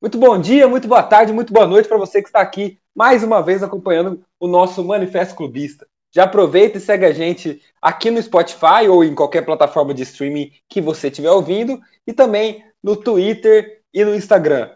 Muito bom dia, muito boa tarde, muito boa noite para você que está aqui mais uma vez acompanhando o nosso Manifesto Clubista. Já aproveita e segue a gente aqui no Spotify ou em qualquer plataforma de streaming que você estiver ouvindo e também no Twitter e no Instagram.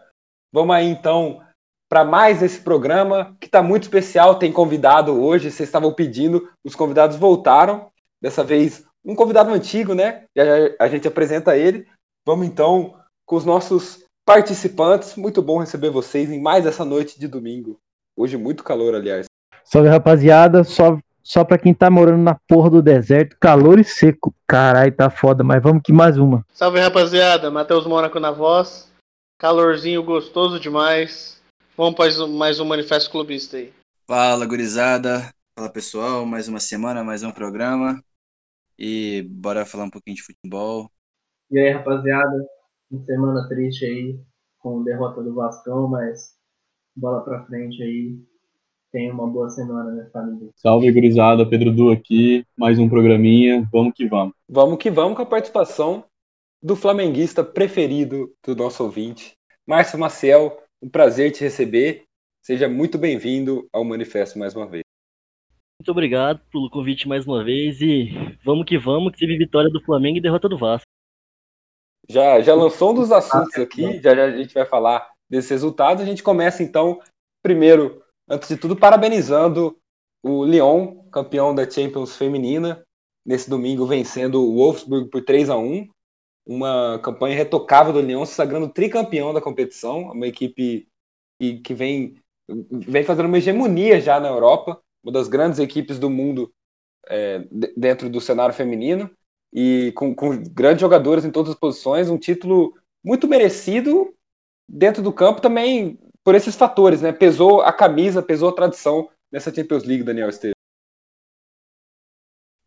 Vamos aí então para mais esse programa que está muito especial. Tem convidado hoje, vocês estavam pedindo, os convidados voltaram. Dessa vez, um convidado antigo, né? Já a gente apresenta ele. Vamos então com os nossos participantes. Muito bom receber vocês em mais essa noite de domingo. Hoje muito calor, aliás. Salve, rapaziada. Só, só pra quem tá morando na porra do deserto, calor e seco. Caralho, tá foda, mas vamos que mais uma. Salve, rapaziada. Matheus Mônaco na voz. Calorzinho gostoso demais. Vamos para mais um Manifesto Clubista aí. Fala, gurizada. Fala, pessoal. Mais uma semana, mais um programa. E bora falar um pouquinho de futebol. E aí, rapaziada uma semana triste aí com derrota do Vascão, mas bola pra frente aí. Tenha uma boa semana, né, família? Salve, gurizada. Pedro Du aqui. Mais um programinha. Vamos que vamos. Vamos que vamos com a participação do flamenguista preferido do nosso ouvinte, Márcio Maciel. Um prazer te receber. Seja muito bem-vindo ao Manifesto mais uma vez. Muito obrigado pelo convite mais uma vez e vamos que vamos, que teve vitória do Flamengo e derrota do Vasco já, já lançou um dos assuntos aqui, já, já a gente vai falar desses resultados. A gente começa então, primeiro, antes de tudo, parabenizando o Lyon, campeão da Champions Feminina, nesse domingo vencendo o Wolfsburg por 3 a 1 uma campanha retocável do Lyon, se sagrando tricampeão da competição, uma equipe que, que vem, vem fazendo uma hegemonia já na Europa, uma das grandes equipes do mundo é, dentro do cenário feminino e com, com grandes jogadores em todas as posições, um título muito merecido dentro do campo também por esses fatores, né? Pesou a camisa, pesou a tradição nessa Champions League, Daniel Esteves.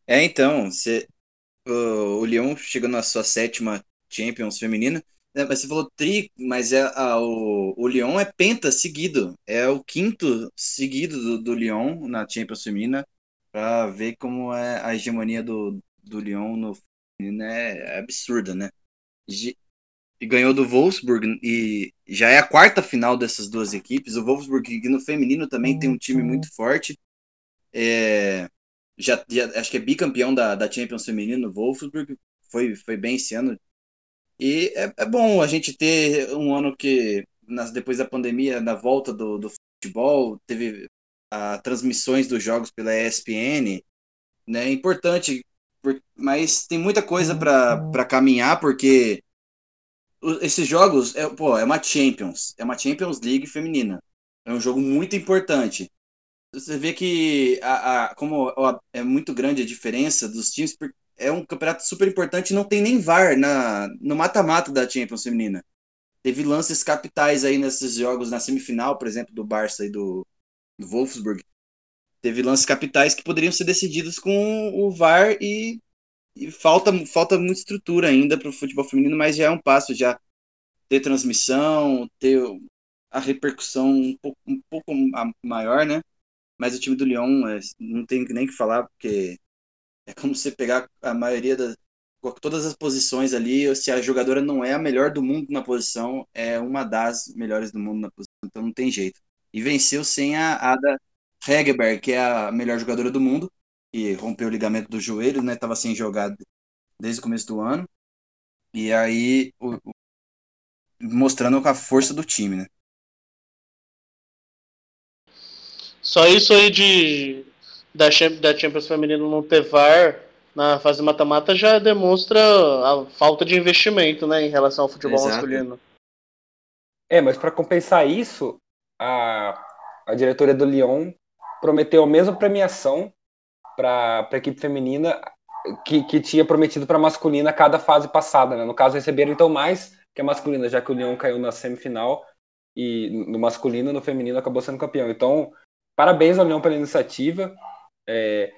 É, então, cê, o, o Lyon chegou na sua sétima Champions feminina, né, mas você falou tri, mas é, a, o, o Lyon é penta seguido, é o quinto seguido do, do Lyon na Champions feminina, para ver como é a hegemonia do, do Lyon no feminino é absurda, né? E ganhou do Wolfsburg e já é a quarta final dessas duas equipes. O Wolfsburg no feminino também tem um time muito forte. É, já, já, acho que é bicampeão da, da Champions feminino. O Wolfsburg foi, foi bem esse ano. E é, é bom a gente ter um ano que, nas, depois da pandemia, na volta do, do futebol, teve a, transmissões dos jogos pela ESPN. Né? É importante mas tem muita coisa para caminhar, porque esses jogos, é, pô, é uma Champions, é uma Champions League feminina. É um jogo muito importante. Você vê que a, a, como é muito grande a diferença dos times, é um campeonato super importante e não tem nem VAR na, no mata-mata da Champions feminina. Teve lances capitais aí nesses jogos na semifinal, por exemplo, do Barça e do, do Wolfsburg, teve lances capitais que poderiam ser decididos com o VAR e, e falta, falta muita estrutura ainda para o futebol feminino, mas já é um passo já ter transmissão, ter a repercussão um pouco, um pouco maior, né? Mas o time do Lyon é, não tem nem que falar, porque é como você pegar a maioria das. Todas as posições ali, se a jogadora não é a melhor do mundo na posição, é uma das melhores do mundo na posição, então não tem jeito. E venceu sem a Ada Hegerberg, que é a melhor jogadora do mundo, e rompeu o ligamento do joelho, né? Tava sem jogar desde o começo do ano. E aí, o, o, mostrando a força do time, né? Só isso aí de da, da Champions Feminino não ter VAR na fase mata-mata já demonstra a falta de investimento, né, em relação ao futebol Exato. masculino. É, mas para compensar isso, a, a diretoria do Lyon prometeu a mesma premiação para a equipe feminina que, que tinha prometido para a masculina cada fase passada. Né? No caso, receberam então mais que a masculina, já que o Lyon caiu na semifinal e no masculino no feminino acabou sendo campeão. Então, parabéns ao Lyon pela iniciativa. É,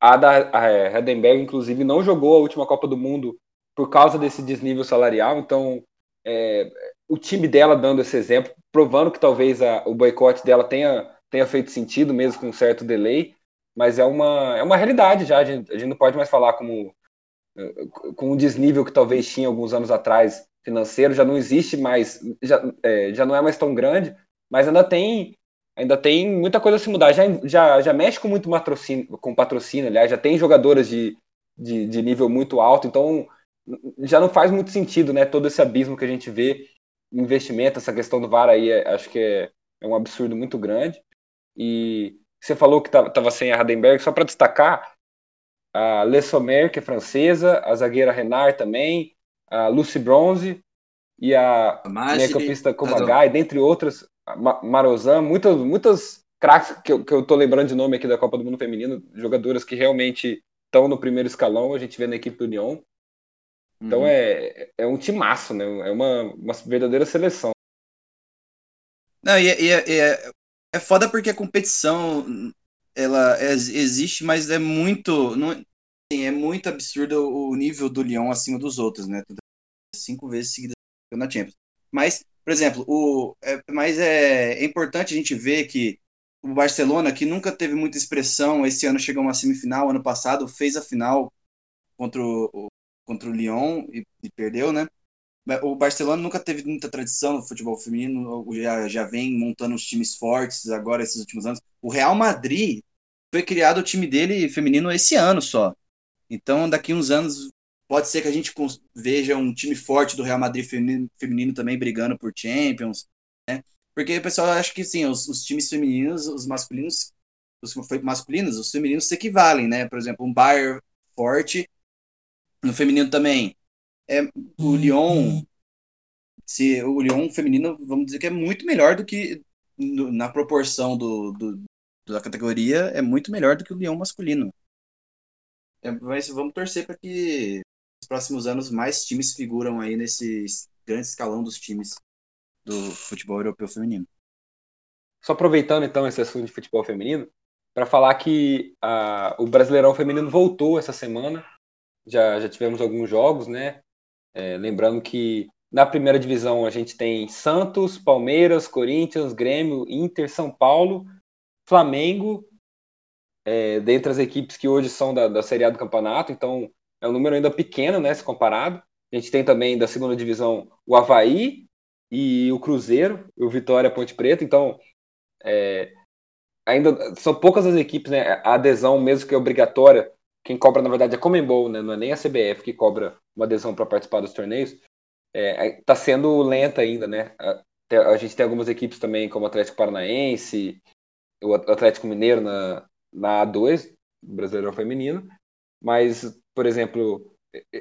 a da Redenberg, inclusive, não jogou a última Copa do Mundo por causa desse desnível salarial. Então, é, o time dela dando esse exemplo, provando que talvez a, o boicote dela tenha tenha feito sentido, mesmo com um certo delay, mas é uma, é uma realidade já. A gente, a gente não pode mais falar como com o desnível que talvez tinha alguns anos atrás financeiro, já não existe mais, já, é, já não é mais tão grande, mas ainda tem ainda tem muita coisa a se mudar. Já, já, já mexe com muito patrocínio, com patrocínio, aliás, já tem jogadoras de, de, de, nível muito alto, então já não faz muito sentido, né? Todo esse abismo que a gente vê, investimento, essa questão do VAR aí, é, acho que é, é, um absurdo muito grande. E você falou que estava sem a Hardenberg, só para destacar, a Le Sommer, que é francesa, a zagueira Renard também, a Lucy Bronze e a meia-campista Komagai, dentre outras, Marozan, muitas, muitas craques que eu, que eu tô lembrando de nome aqui da Copa do Mundo Feminino, jogadoras que realmente estão no primeiro escalão, a gente vê na equipe do Lyon. Então uhum. é, é um timaço, né? É uma, uma verdadeira seleção. Não, e, e, e é, é foda porque a competição ela é, existe, mas é muito. Não, assim, é muito absurdo o nível do Lyon acima dos outros, né? Cinco vezes seguidas na Champions. Mas por exemplo, o, é, mas é, é importante a gente ver que o Barcelona, que nunca teve muita expressão, esse ano chegou a uma semifinal, ano passado fez a final contra o, contra o Lyon e, e perdeu, né? O Barcelona nunca teve muita tradição no futebol feminino, já, já vem montando os times fortes agora, esses últimos anos. O Real Madrid foi criado o time dele feminino esse ano só. Então, daqui uns anos Pode ser que a gente veja um time forte do Real Madrid feminino, feminino também brigando por Champions, né? Porque o pessoal acha que sim, os, os times femininos, os masculinos, os masculinos, os femininos se equivalem, né? Por exemplo, um Bayern forte no feminino também. É, o uhum. Lyon, se o Lyon feminino, vamos dizer que é muito melhor do que no, na proporção do, do, da categoria, é muito melhor do que o Lyon masculino. É, mas vamos torcer para que próximos anos mais times figuram aí nesse grande escalão dos times do futebol europeu feminino. Só aproveitando então esse assunto de futebol feminino, para falar que a, o Brasileirão Feminino voltou essa semana. Já, já tivemos alguns jogos, né? É, lembrando que na primeira divisão a gente tem Santos, Palmeiras, Corinthians, Grêmio, Inter, São Paulo, Flamengo, é, dentre as equipes que hoje são da, da Série A do campeonato. Então, é um número ainda pequeno, né, se comparado. A gente tem também da segunda divisão o Havaí e o Cruzeiro, o Vitória Ponte Preta, então é, ainda são poucas as equipes, né, a adesão mesmo que é obrigatória, quem cobra na verdade é a Comembol, né, não é nem a CBF que cobra uma adesão para participar dos torneios, está é, tá sendo lenta ainda, né, a, a, gente tem algumas equipes também como o Atlético Paranaense, o Atlético Mineiro na, na A2, Brasileirão Feminino, mas por exemplo,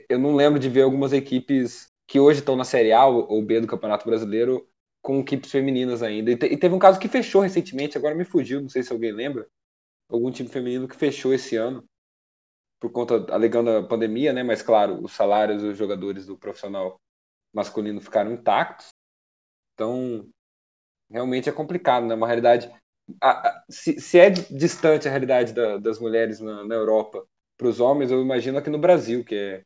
eu não lembro de ver algumas equipes que hoje estão na Série A ou B do Campeonato Brasileiro com equipes femininas ainda. E, teve um caso que fechou recentemente, agora me fugiu, não sei se alguém lembra. Algum time feminino que fechou esse ano por conta, alegando a pandemia, né? Mas claro, os salários dos jogadores do profissional masculino ficaram intactos. Então, realmente é complicado, né? Uma realidade. A, a, se, se, é distante a realidade da, das mulheres na, na Europa para os homens, eu imagino aqui no Brasil, que é,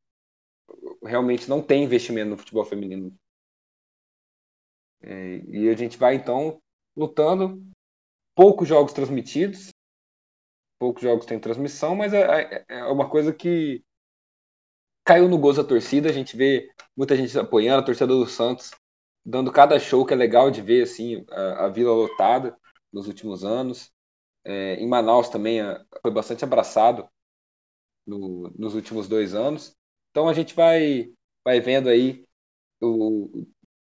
realmente não tem investimento no futebol feminino. É, e a gente vai então lutando, poucos jogos transmitidos, poucos jogos têm transmissão, mas é, é, é uma coisa que caiu no gozo da torcida, a gente vê muita gente apoiando, a torcida do Santos dando cada show que é legal de ver assim a, a vila lotada nos últimos anos. É, em Manaus também foi bastante abraçado no, nos últimos dois anos. Então a gente vai, vai vendo aí o,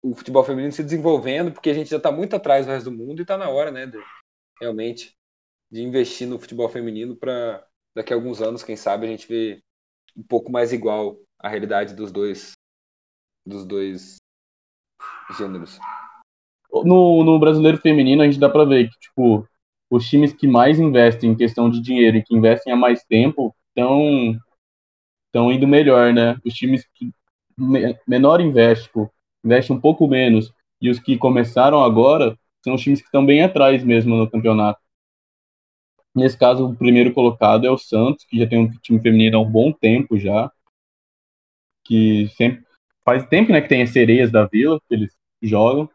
o futebol feminino se desenvolvendo, porque a gente já está muito atrás do resto do mundo e está na hora, né, de, realmente, de investir no futebol feminino para daqui a alguns anos, quem sabe, a gente ver um pouco mais igual a realidade dos dois dos dois gêneros. No, no brasileiro feminino, a gente dá para ver que, tipo, os times que mais investem em questão de dinheiro e que investem há mais tempo estão estão indo melhor, né? Os times que menor investe, tipo, investe um pouco menos, e os que começaram agora são os times que estão bem atrás mesmo no campeonato. Nesse caso, o primeiro colocado é o Santos, que já tem um time feminino há um bom tempo já, que sempre faz tempo, né, que tem as sereias da Vila que eles jogam.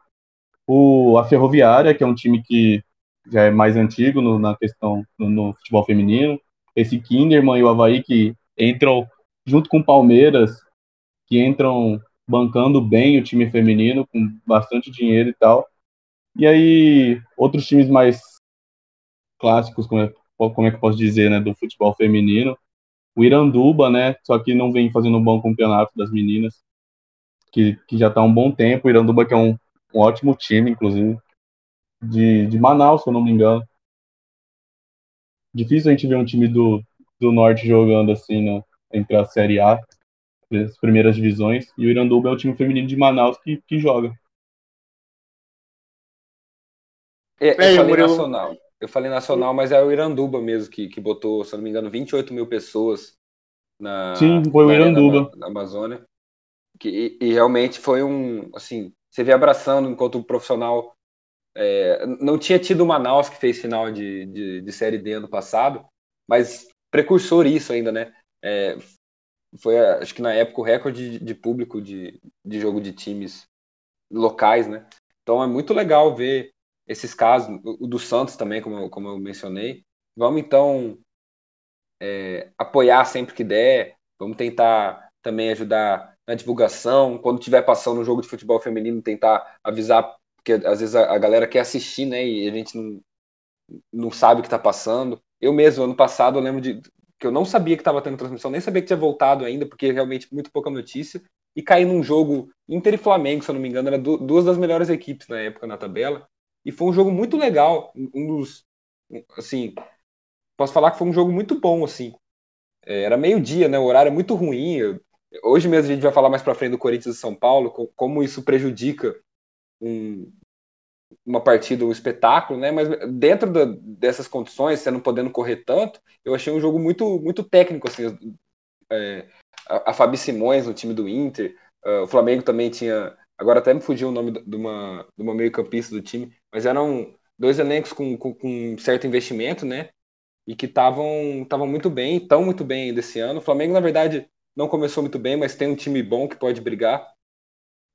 O a Ferroviária, que é um time que já é mais antigo no, na questão no, no futebol feminino esse Kinderman e o Havaí que entram junto com o Palmeiras, que entram bancando bem o time feminino, com bastante dinheiro e tal. E aí, outros times mais clássicos, como é, como é que eu posso dizer, né, do futebol feminino. O Iranduba, né, só que não vem fazendo um bom campeonato das meninas, que, que já está há um bom tempo. O Iranduba que é um, um ótimo time, inclusive, de, de Manaus, se eu não me engano. Difícil a gente ver um time do, do Norte jogando assim, né, entre a Série A, as primeiras divisões, e o Iranduba é o time feminino de Manaus que, que joga. É, eu É, falei Murilo. nacional. Eu falei nacional, mas é o Iranduba mesmo que, que botou, se não me engano, 28 mil pessoas na, Sim, foi o Iranduba. na, na Amazônia. Que, e, e realmente foi um, assim, você vê abraçando enquanto profissional é, não tinha tido o Manaus que fez final de, de, de Série D ano passado, mas precursor isso ainda, né? É, foi, acho que na época, o recorde de, de público de, de jogo de times locais, né? Então é muito legal ver esses casos, o do Santos também, como como eu mencionei. Vamos então é, apoiar sempre que der, vamos tentar também ajudar na divulgação, quando estiver passando um jogo de futebol feminino, tentar avisar, porque às vezes a, a galera quer assistir, né, e a gente não, não sabe o que está passando. Eu mesmo, ano passado, eu lembro de que eu não sabia que estava tendo transmissão, nem sabia que tinha voltado ainda, porque realmente muito pouca notícia, e caí num jogo Inter e Flamengo, se eu não me engano, era du- duas das melhores equipes na época na tabela, e foi um jogo muito legal, um dos, assim, posso falar que foi um jogo muito bom, assim. É, era meio-dia, né? O horário é muito ruim. Hoje mesmo a gente vai falar mais pra frente do Corinthians e São Paulo, co- como isso prejudica um- uma partida, um espetáculo, né? Mas dentro da- dessas condições, você não podendo correr tanto, eu achei um jogo muito, muito técnico, assim. É, a, a Fabi Simões no time do Inter, ah, o Flamengo também tinha. Agora até me fugiu o nome de uma, de uma meio-campista do time, mas eram dois elencos com, com, com certo investimento, né? e que estavam muito bem, estão muito bem ainda esse ano. O Flamengo, na verdade, não começou muito bem, mas tem um time bom que pode brigar.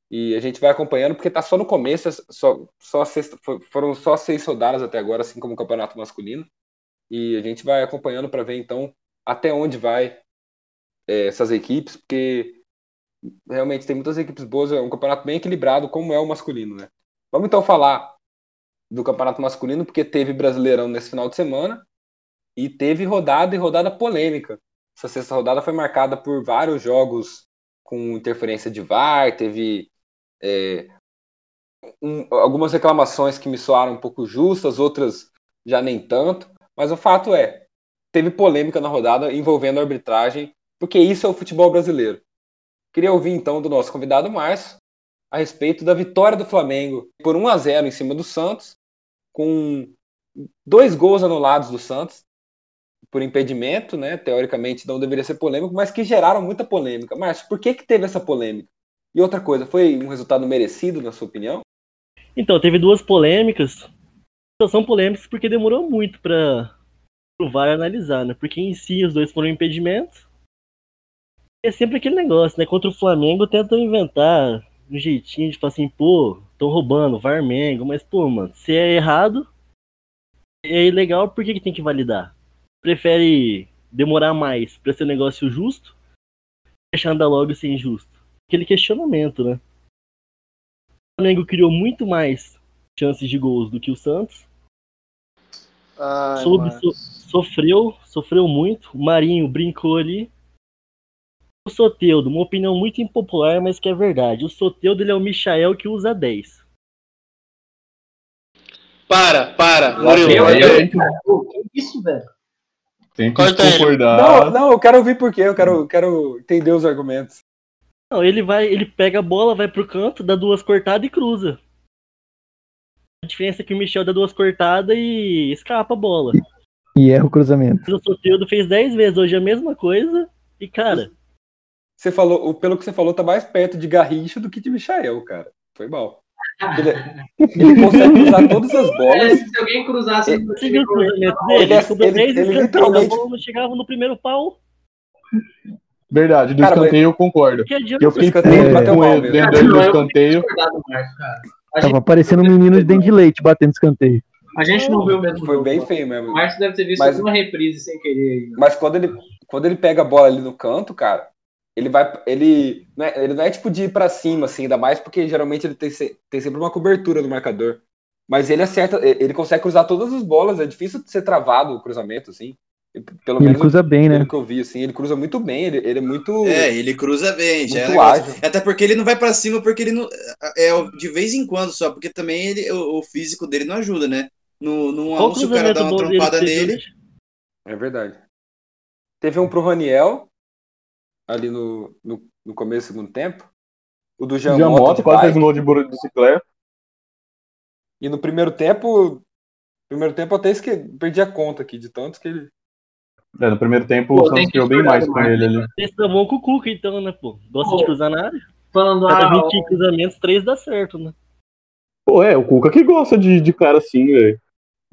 E a gente vai acompanhando, porque está só no começo, só, só seis, foram só seis rodadas até agora, assim como o campeonato masculino. E a gente vai acompanhando para ver, então, até onde vai é, essas equipes, porque realmente tem muitas equipes boas, é um campeonato bem equilibrado, como é o masculino, né? Vamos então falar do campeonato masculino, porque teve Brasileirão nesse final de semana, e teve rodada e rodada polêmica. Essa sexta rodada foi marcada por vários jogos com interferência de VAR, teve é, um, algumas reclamações que me soaram um pouco justas, outras já nem tanto, mas o fato é, teve polêmica na rodada envolvendo a arbitragem, porque isso é o futebol brasileiro. Queria ouvir então do nosso convidado Márcio a respeito da vitória do Flamengo por 1 a 0 em cima do Santos, com dois gols anulados do Santos, por impedimento, né? Teoricamente não deveria ser polêmico, mas que geraram muita polêmica. Márcio, por que, que teve essa polêmica? E outra coisa, foi um resultado merecido, na sua opinião? Então, teve duas polêmicas. São polêmicas porque demorou muito para o VAR analisar, né? Porque em si os dois foram impedimentos. E é sempre aquele negócio, né? Contra o Flamengo tentam inventar um jeitinho de falar assim, pô, estão roubando, Mengo, mas pô, mano, se é errado, é ilegal, por que, que tem que validar? Prefere demorar mais pra ser um negócio justo, deixar andar logo ser injusto? Aquele questionamento, né? O Flamengo criou muito mais chances de gols do que o Santos. Ai, Soube so- sofreu, sofreu muito. O Marinho brincou ali. O Soteudo, uma opinião muito impopular, mas que é verdade. O Soteudo ele é o Michael que usa 10. Para, para, Murilo. Aí eu que, isso, velho? tenho que Corta concordar. Não, não, eu quero ouvir por quê, eu quero, quero entender os argumentos. Não, ele vai, ele pega a bola, vai pro canto, dá duas cortadas e cruza. A diferença é que o Michel dá duas cortadas e escapa a bola. E erra o cruzamento. O Soteudo fez 10 vezes hoje a mesma coisa. E, cara, Você falou, o- pelo que você falou, tá mais perto de Garrincha do que de Michael, cara. Foi mal. Ele, ele consegue usar todas as É, bolas. se alguém cruzasse. você viu o cruzamento Ele- dele? Ele ele- 10 ele literalmente- bola não chegava no primeiro pau. Verdade, do Cara, mas- escanteio eu concordo. Eu fiquei escanteio bateu com mal ele, mesmo. lembrando do escanteio. Tava gente, parecendo um menino de dente de leite batendo escanteio. a gente não viu o mesmo Foi jogo, bem feio O mesmo. Márcio deve ter visto Mas- alguma reprise sem querer aí. né? Mas quando ele, quando ele pega a bola ali no canto, cara, ele vai. Ele não, é, ele não é tipo de ir pra cima, assim, ainda mais porque geralmente ele tem, se- tem sempre uma cobertura no marcador. Mas ele acerta, ele consegue cruzar todas as bolas, é difícil de ser travado o cruzamento, assim. Pelo Ele menos cruza bem, né? que eu vi, assim, ele cruza muito bem, ele, ele é muito. É, ele cruza bem, já é Muito legal. ágil. Até porque ele não vai pra cima, porque ele não. É de vez em quando só, porque também ele, o, o físico dele não ajuda, né? No, no 1 a Qual 1, se o cara dá cruzamento uma trompada nele. É verdade. Teve um pro Raniel, ali no, no, no começo do segundo tempo. O do Jean, Mota moto de quase fez um gol de de bicicleta. E no primeiro tempo. Primeiro tempo eu até esque... perdi a conta aqui de tantos que ele. É, no primeiro tempo Pô, o Santos que criou bem mais com ele ali. Vocês estão bom com o Cuca, então, né, pô? Gosta de Pô. cruzar na área? Falando, Cada ah, 20 cruzamentos, 3 dá certo, né? Pô, é, o Cuca que gosta de, de cara assim, velho.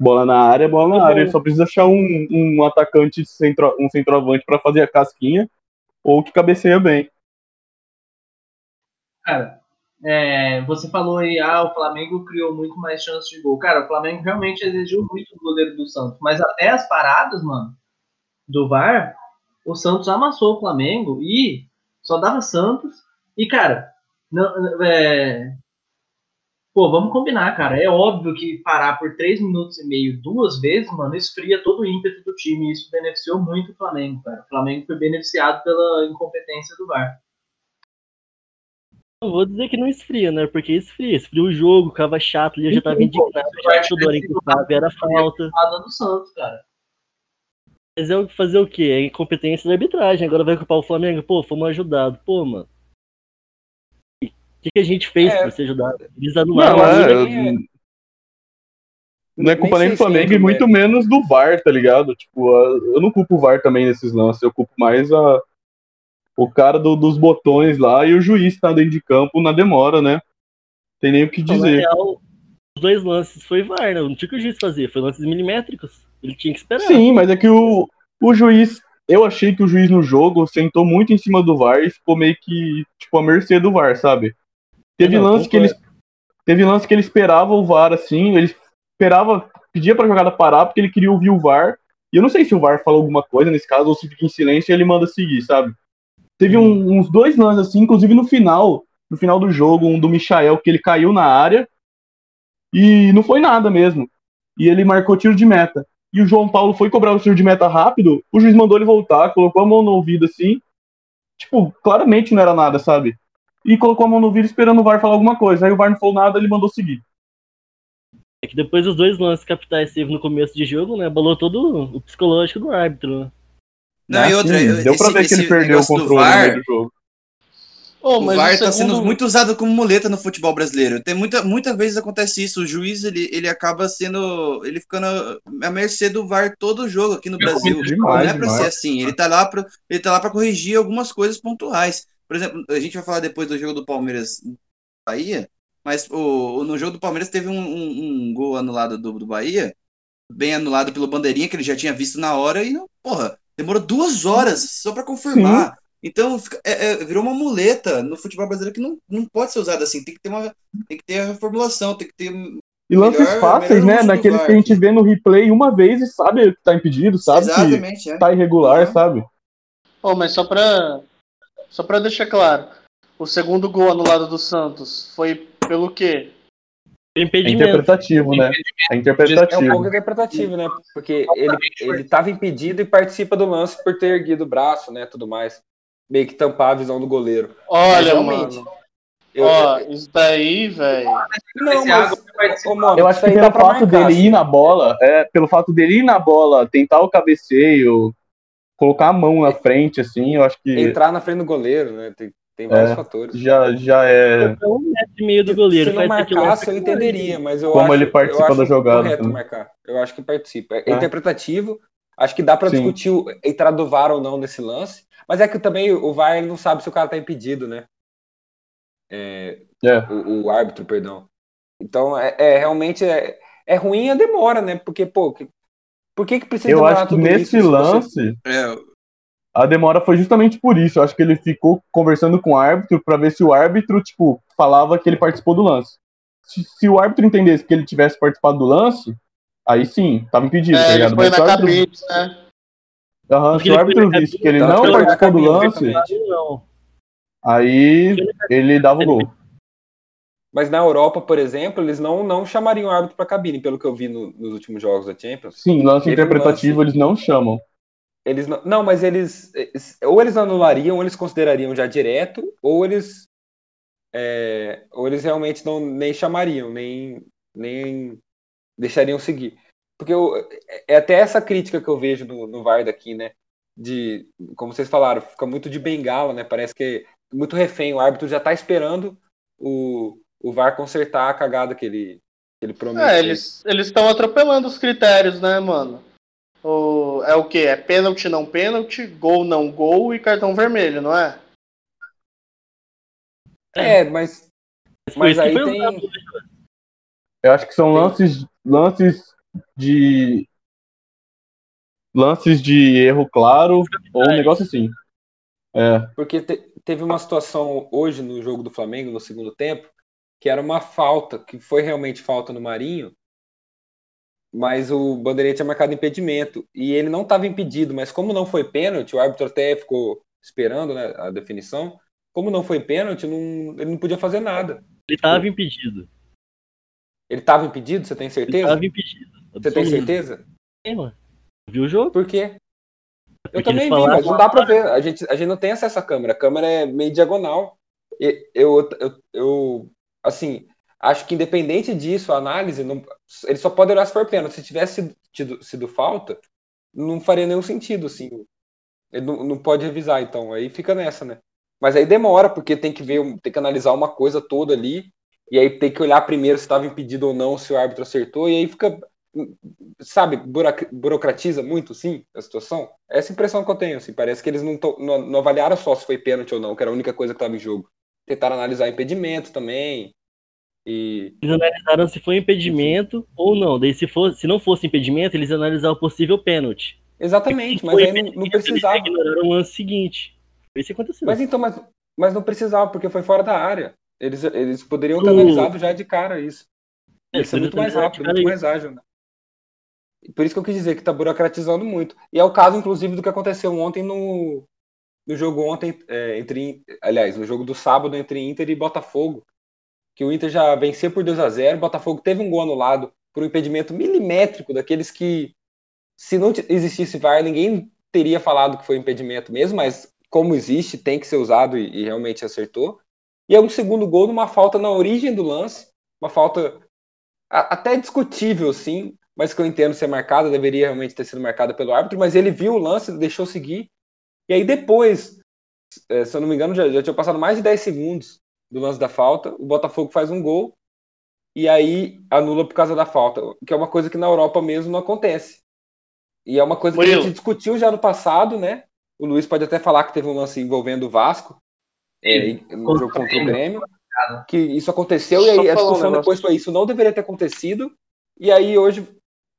Bola na área, bola na área. bom. Ele só precisa achar um, um atacante, centro, um centroavante pra fazer a casquinha ou que cabeceia bem. cara, é, você falou aí, ah, o Flamengo criou muito mais chances de gol. Cara, o Flamengo realmente exigiu muito do goleiro do Santos. Mas até as paradas, mano, do VAR, o Santos amassou o Flamengo e só dava Santos. E, cara, não, é, pô, vamos combinar, cara. É óbvio que parar por 3 minutos e meio duas vezes, mano, esfria todo o ímpeto do time. E isso beneficiou muito o Flamengo, cara. O Flamengo foi beneficiado pela incompetência do VAR. Não vou dizer que não esfria, né? Porque esfria, esfria o jogo, ficava chato ali, eu já tava indignado, já achou o Dorinho que sabe, era falta. Nada do Santos, cara. Mas é o que fazer o quê? É incompetência da arbitragem. Agora vai culpar o Flamengo. Pô, fomos ajudados. Pô, mano. O que, que a gente fez É. pra ser ajudado? Eles anularam Não, a é, é- Não é culpa nem do Flamengo se e o muito menos do VAR, tá ligado? Tipo, a- eu não culpo o VAR também nesses lances, eu culpo mais a, o cara do- dos botões lá e o juiz que tá dentro de campo na demora, né? Tem nem o que Então, dizer. real, os dois lances foi VAR, né? Não tinha o que o juiz fazer. Foi lances milimétricos. Ele tinha que esperar. Sim, mas é que o, o juiz. Eu achei que o juiz no jogo sentou muito em cima do VAR e ficou meio que, tipo, à mercê do VAR, sabe? Teve Não, lance que ele. Teve lance que ele esperava o VAR assim, ele esperava, pedia pra jogada parar porque ele queria ouvir o VAR. E eu não sei se o VAR falou alguma coisa nesse caso ou se fica em silêncio e ele manda seguir, sabe? Teve um- uns dois lances assim, inclusive no final, no final do jogo, um do Michael que ele caiu na área e não foi nada mesmo. E ele marcou tiro de meta. E o João Paulo foi cobrar o tiro de meta rápido, o juiz mandou ele voltar, colocou a mão no ouvido assim. Tipo, claramente não era nada, sabe? E colocou a mão no ouvido esperando o VAR falar alguma coisa. Aí o VAR não falou nada, ele mandou seguir. É que depois dos dois lances capitais que teve no começo de jogo, né? Balou todo o psicológico do árbitro, né? Não, e outra, Assim, deu pra esse- ver que ele perdeu o do controle no VAR, do jogo. Ô, O VAR está segundo- sendo muito usado como muleta no futebol brasileiro. Tem muita, muitas vezes acontece isso. O juiz ele, ele acaba sendo. ele ficando à mercê do VAR todo o jogo aqui no Brasil. demais, não é para demais. ser assim. Ele tá lá para ele tá lá para corrigir algumas coisas pontuais. Por exemplo, a gente vai falar depois do jogo do Palmeiras Bahia, mas o, no jogo do Palmeiras teve um, um- um gol anulado do, do Bahia, bem anulado pelo bandeirinha que ele já tinha visto na hora e não, porra, demorou duas horas só para confirmar. Então fica- é- é, virou uma muleta no futebol brasileiro que não, não pode ser usada assim. Tem que ter uma, tem que ter a reformulação, tem que ter E lances Melhor- fáceis, melhor né? Naqueles que a gente vê no replay uma vez e sabe que tá impedido, sabe que exatamente, é. tá irregular, Uhum. sabe? Ô, mas só pra, só pra deixar claro, o segundo gol anulado do Santos foi pelo quê? É Impedimento. interpretativo, né? É É um interpretativo. pouco interpretativo, né? Porque ele, ele tava impedido e participa do lance por ter erguido o braço, né? Tudo mais. Meio que tampar a visão do goleiro. Olha, Realmente. mano. Eu- Ó, eu- isso daí, velho. não, mas, ô, mano, Eu acho que pelo fato marcar, dele assim. ir na bola, é, pelo fato dele ir na bola, tentar o cabeceio, colocar a mão na frente, assim, eu acho que Entrar na frente do goleiro, né? Tem, tem vários É. fatores. já, já é. É um metro e meio do goleiro. Se não marcasse, eu entenderia, mas eu Como acho, ele participa eu acho da jogada, correto né? marcar. Eu acho que participa. É, É. interpretativo. Acho que dá pra Sim. discutir o, a entrada do VAR ou não nesse lance. Mas é que também o VAR ele não sabe se o cara tá impedido, né? É, É. o, o árbitro, perdão. Então, é, é, realmente é, é ruim a demora, né? Porque, pô, por que que precisa Eu acho que tudo nesse isso? lance, É, a demora foi justamente por isso. Eu acho que ele ficou conversando com o árbitro pra ver se o árbitro, tipo, falava que ele participou do lance. Se, se o árbitro entendesse que ele tivesse participado do lance, aí sim, tava impedido, tá É, ele ligado? foi Mas se na o árbitro, né? Aham, Porque se o árbitro na visse que ele tá? não participou do lance. Aí ele dava o gol. Mas na Europa, por exemplo, eles não, não chamariam o árbitro para cabine, pelo que eu vi no- nos últimos jogos da Champions. Sim, lance um interpretativo lance- eles não chamam. Eles não, não, mas eles eles- ou eles anulariam, ou eles considerariam já direto, ou eles é, ou eles realmente não nem chamariam, nem nem deixariam seguir. Porque eu- é até essa crítica que eu vejo no, no VAR daqui, né? De, como vocês falaram, fica muito de bengala, né? Parece que é muito refém. O árbitro já está esperando o, o VAR consertar a cagada que ele, que ele promete. É, eles eles estão atropelando os critérios, né, mano? O, é o que? É pênalti, não pênalti, gol, não gol e cartão vermelho, não é? É, mas, Mas mas aí tem. usado. Eu acho que são lances, lances de. Lances de erro claro ou um negócio assim. É, Porque te- teve uma situação hoje no jogo do Flamengo, no segundo tempo, que era uma falta, que foi realmente falta no Marinho, mas o Bandeirinha tinha marcado impedimento. E ele não estava impedido, mas como não foi pênalti, o árbitro até ficou esperando né, a definição. Como não foi pênalti, não- ele não podia fazer nada. Ele tava impedido. Ele estava impedido, você tem Ele certeza? tava impedido. Você tem certeza? É, mano. Viu o jogo? Por quê? Eu Porque também eles vi, mas não dá pra ver. A gente, a gente não tem acesso à câmera. A câmera é meio diagonal. E Eu, eu, eu, assim, acho que independente disso, a análise, não, ele só pode olhar se for pênalti. Se tivesse tido- sido falta, não faria nenhum sentido, assim. Ele não, não pode revisar, então. Aí fica nessa, né? Mas aí demora, porque tem que ver, tem que analisar uma coisa toda ali. E aí tem que olhar primeiro se estava impedido ou não, se o árbitro acertou. E aí fica sabe, burocratiza muito, sim, a situação. Essa impressão que eu tenho, assim, parece que eles não, tão- não, não avaliaram só se foi pênalti ou não, que era a única coisa que estava em jogo. Tentaram analisar impedimento também. E Eles analisaram se foi impedimento ou não. Daí, se, fosse, se não fosse impedimento, eles analisaram o possível pênalti. exatamente, mas aí não, precisava. Eles ignoraram o lance seguinte. Isso aconteceu. Mas então, mas, mas não precisava, porque foi fora da área. Eles, eles poderiam ter O- analisado já de cara isso. É, Ia ser muito mais rápido, muito isso. mais ágil, né? Por isso que eu quis dizer que tá burocratizando muito. E é o caso, inclusive, do que aconteceu ontem no, no jogo ontem, é, entre. Aliás, no jogo do sábado entre Inter e Botafogo. Que o Inter já venceu por 2 a 0 o Botafogo teve um gol anulado por um impedimento milimétrico, daqueles que, se não existisse VAR, ninguém teria falado que foi impedimento mesmo, mas como existe, tem que ser usado e, e realmente acertou. E é um segundo gol numa falta na origem do lance, uma falta a- até discutível, sim, mas que eu entendo ser marcada, deveria realmente ter sido marcada pelo árbitro, mas ele viu o lance, deixou seguir. E aí depois, eh, se eu não me engano, já, já tinha passado mais de 10 segundos do lance da falta, o Botafogo faz um gol e aí anula por causa da falta, que é uma coisa que na Europa mesmo não acontece. E é uma coisa que a Murilo. gente discutiu já no passado, né? O Luiz pode até falar que teve um lance envolvendo o Vasco, é, no jogo contra o Grêmio, que isso aconteceu e Só aí a discussão depois foi isso não deveria ter acontecido e aí hoje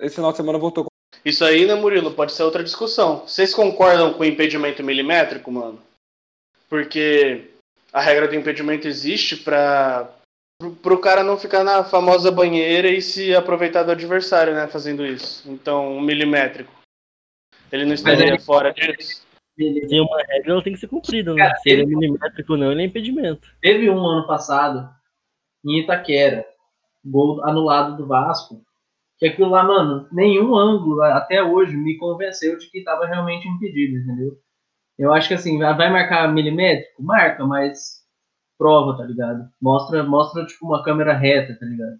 esse final de semana voltou Isso aí, né, Murilo? Pode ser outra discussão. Vocês concordam com o impedimento milimétrico, mano? Porque a regra do impedimento existe pra pro, pro cara não ficar na famosa banheira e se aproveitar do adversário, né, fazendo isso. Então, um milimétrico. Ele não estaria ele- fora disso? Beleza. Tem uma regra, ela tem que ser cumprida, né? Cara, Se ele é ele- milimétrico ou não, ele é impedimento. Teve um ano passado, em Itaquera, gol anulado do Vasco, que aquilo lá, mano, nenhum ângulo até hoje me convenceu de que estava realmente impedido, entendeu? Eu acho que assim, vai marcar milimétrico? Marca, mas prova, tá ligado? Mostra, mostra tipo uma câmera reta, tá ligado?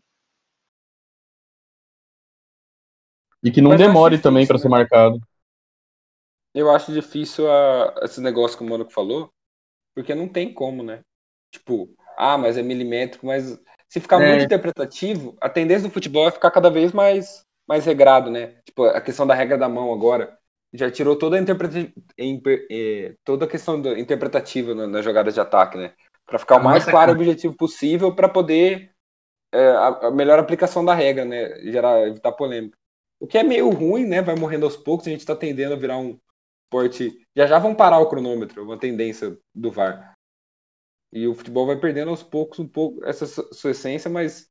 E que não Mas demore difícil, também pra né? ser marcado. eu acho difícil a- esse negócio que o Mano falou porque não tem como né tipo ah mas é milimétrico mas se ficar É. muito interpretativo a tendência do futebol é ficar cada vez mais mais regrado né tipo a questão da regra da mão agora já tirou toda a interpreta- eh, toda a questão interpretativa na- nas jogadas de ataque né para ficar o mais Nossa, claro cara. objetivo possível para poder é, a, a melhor aplicação da regra, né? Gerar, evitar polêmica. O que é meio ruim, né? Vai morrendo aos poucos, a gente tá tendendo a virar um esporte. Já já vão parar o cronômetro, uma tendência do VAR. E o futebol vai perdendo aos poucos um pouco essa su- sua essência, mas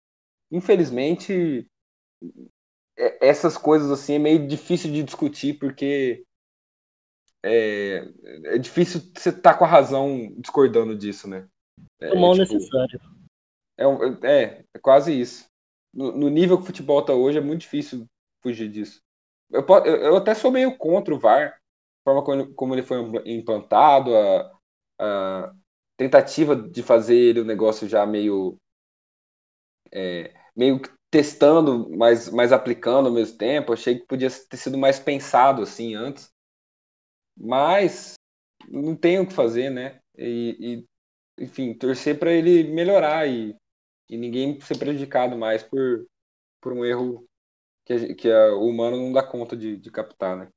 infelizmente é- essas coisas assim é meio difícil de discutir porque é, é difícil você estar tá com a razão discordando disso, né? É, o mal tipo, necessário. É, é, é quase isso. No, no, nível que o futebol está hoje, é muito difícil fugir disso. Eu, eu, eu, até sou meio contra o VAR, a forma como, como ele foi implantado, a, a, tentativa de fazer ele um negócio já meio. É, meio testando, mas, mas aplicando ao mesmo tempo. Achei que podia ter sido mais pensado assim antes. Mas não tem o que fazer, né? E, e enfim, torcer para ele melhorar e, e ninguém ser prejudicado mais por, por um erro que, a, que a, o humano não dá conta de, de captar, né?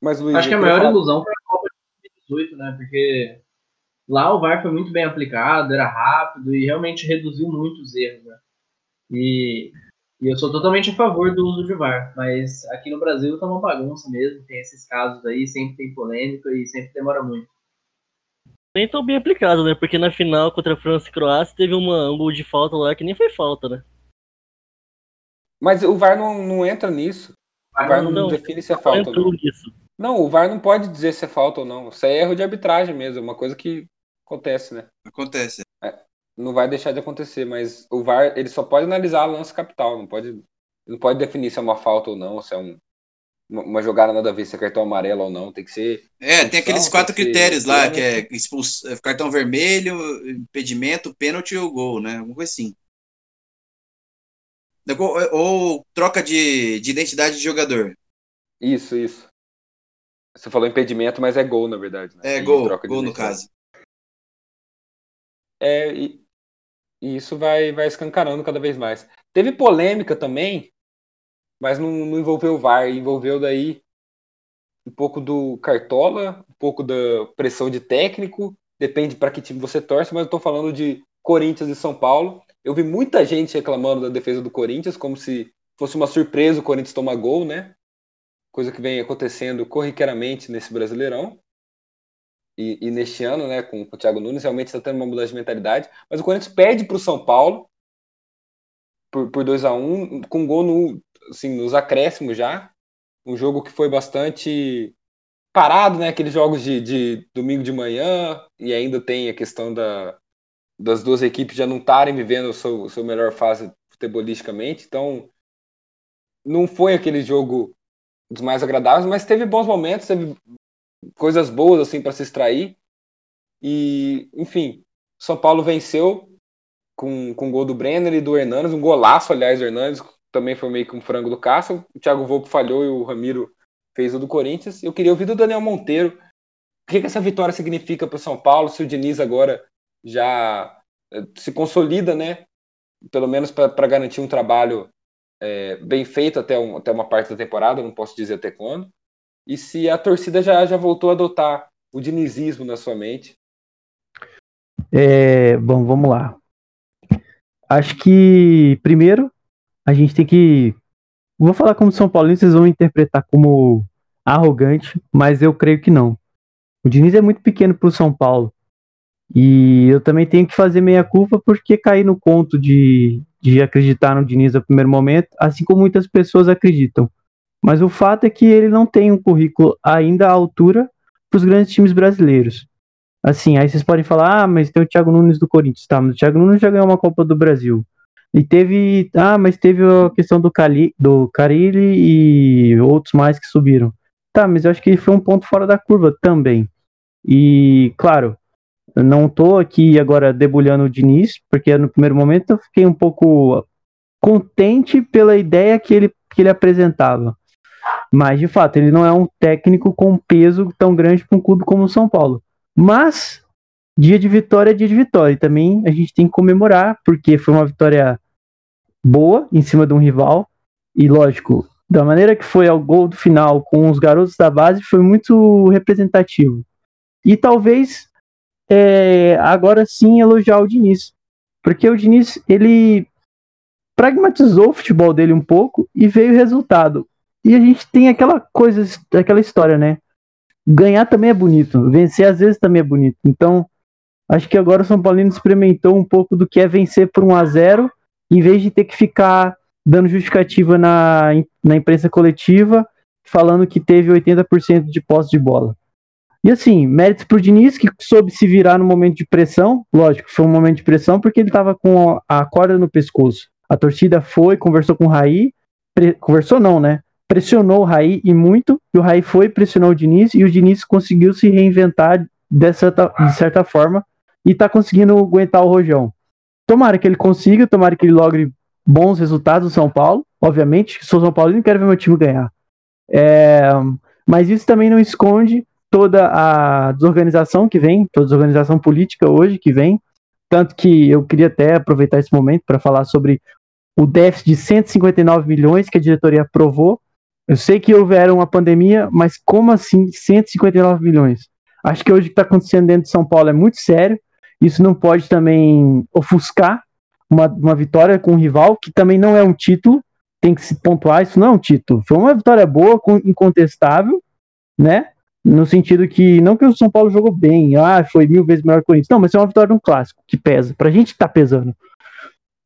Mas, Luiz, Acho que a maior falar... ilusão foi a Copa de 2018, né? Porque lá o VAR foi muito bem aplicado, era rápido e realmente reduziu muito os erros, né? E e eu sou totalmente a favor do uso de VAR, mas aqui no Brasil tá uma bagunça mesmo, tem esses casos aí, sempre tem polêmica e sempre demora muito. Nem tão bem aplicado, né? Porque na final contra a França e Croácia teve uma, um gol de falta lá que nem foi falta, né? Mas o VAR não, não entra nisso. O VAR não, não define se é falta ou não. Nisso. Não, o VAR não pode dizer se é falta ou não. Isso é erro de arbitragem mesmo, é uma coisa que acontece, né? Acontece. É não vai deixar de acontecer, mas o VAR ele só pode analisar lance capital, não pode, não pode definir se é uma falta ou não, se é um, uma jogada nada a ver, se é cartão amarelo ou não, tem que ser. É, tem aqueles quatro critérios lá, que é é cartão vermelho, impedimento, pênalti ou gol, né? Alguma coisa assim. Ou, ou troca de, de identidade de jogador. Isso, isso. Você falou impedimento, mas é gol, na verdade. Né? É, gol, gol no caso. É, e, e isso vai, vai escancarando cada vez mais. Teve polêmica também, mas não, não envolveu o VAR, envolveu daí um pouco do Cartola, um pouco da pressão de técnico, depende para que time você torce, mas eu estou falando de Corinthians e São Paulo. Eu vi muita gente reclamando da defesa do Corinthians, como se fosse uma surpresa o Corinthians tomar gol, né? Coisa que vem acontecendo corriqueiramente nesse Brasileirão e, e, neste ano, né, com, com o Thiago Nunes, realmente está tendo uma mudança de mentalidade. Mas o Corinthians perde para o São Paulo por, por 2 a 1 um, com gol no, assim, nos acréscimos já. Um jogo que foi bastante parado, né? Aqueles jogos de, de domingo de manhã, e ainda tem a questão da, das duas equipes já não estarem vivendo a sua, a sua melhor fase futebolisticamente. Então, não foi aquele jogo dos mais agradáveis, mas teve bons momentos, teve coisas boas assim para se extrair. E, enfim, São Paulo venceu com, com o gol do Brenner e do Hernandes, um golaço, aliás, do Hernandes, também foi meio que um frango do Cássio. O Thiago Volpe falhou e o Ramiro fez o do Corinthians. Eu queria ouvir do Daniel Monteiro o que, que essa vitória significa para o São Paulo, se o Diniz agora já eh, se consolida, né? Pelo menos para garantir um trabalho é, bem feito até, um, até uma parte da temporada, não posso dizer até quando e se a torcida já, já voltou a adotar o dinizismo na sua mente. É, bom, vamos lá. Acho que, primeiro, a gente tem que. Vou falar como São Paulo, vocês vão interpretar como arrogante, mas eu creio que não. O Diniz é muito pequeno para o São Paulo. E eu também tenho que fazer meia culpa porque caí no conto de, de acreditar no Diniz no primeiro momento, assim como muitas pessoas acreditam. Mas o fato é que ele não tem um currículo ainda à altura para os grandes times brasileiros. Assim, aí vocês podem falar, ah, mas tem o Thiago Nunes do Corinthians, tá? Mas o Thiago Nunes já ganhou uma Copa do Brasil. E teve, ah, mas teve a questão do, Cali, do Carilli e outros mais que subiram. Tá, mas eu acho que foi um ponto fora da curva também. E, claro, não tô aqui agora debulhando o Diniz, porque no primeiro momento eu fiquei um pouco contente pela ideia que ele, que ele apresentava. Mas, de fato, ele não é um técnico com peso tão grande para um clube como o São Paulo. Mas, dia de vitória é dia de vitória. E também a gente tem que comemorar, porque foi uma vitória boa em cima de um rival. E, lógico, da maneira que foi ao gol do final com os garotos da base, foi muito representativo. E talvez é, agora sim elogiar o Diniz. Porque o Diniz, ele pragmatizou o futebol dele um pouco e veio o resultado. E a gente tem aquela coisa, aquela história, né? Ganhar também é bonito, vencer às vezes também é bonito. Então, acho que agora o São Paulino experimentou um pouco do que é vencer por 1 a 0 em vez de ter que ficar dando justificativa na, na imprensa coletiva falando que teve 80% de posse de bola. E assim, méritos pro Diniz, que soube se virar no momento de pressão. Lógico, foi um momento de pressão porque ele tava com a corda no pescoço. A torcida foi, conversou com o Raí. Conversou não, né? Pressionou o Raí e muito. E o Raí foi, pressionou o Diniz. E o Diniz conseguiu se reinventar dessa, de certa forma. E tá conseguindo aguentar o Rojão. Tomara que ele consiga, tomara que ele logre bons resultados no São Paulo. Obviamente, sou São Paulo e não quero ver meu time ganhar. É... Mas isso também não esconde toda a desorganização que vem, toda a desorganização política hoje que vem. Tanto que eu queria até aproveitar esse momento para falar sobre o déficit de 159 milhões que a diretoria aprovou. Eu sei que houveram uma pandemia, mas como assim 159 milhões? Acho que hoje o que está acontecendo dentro de São Paulo é muito sério. Isso não pode também ofuscar uma, uma vitória com um rival, que também não é um título, tem que se pontuar, isso não é um título. Foi uma vitória boa, incontestável, né? No sentido que, não que o São Paulo jogou bem, ah, foi mil vezes melhor que o Corinthians. Não, mas é uma vitória de um clássico, que pesa. Pra gente tá pesando.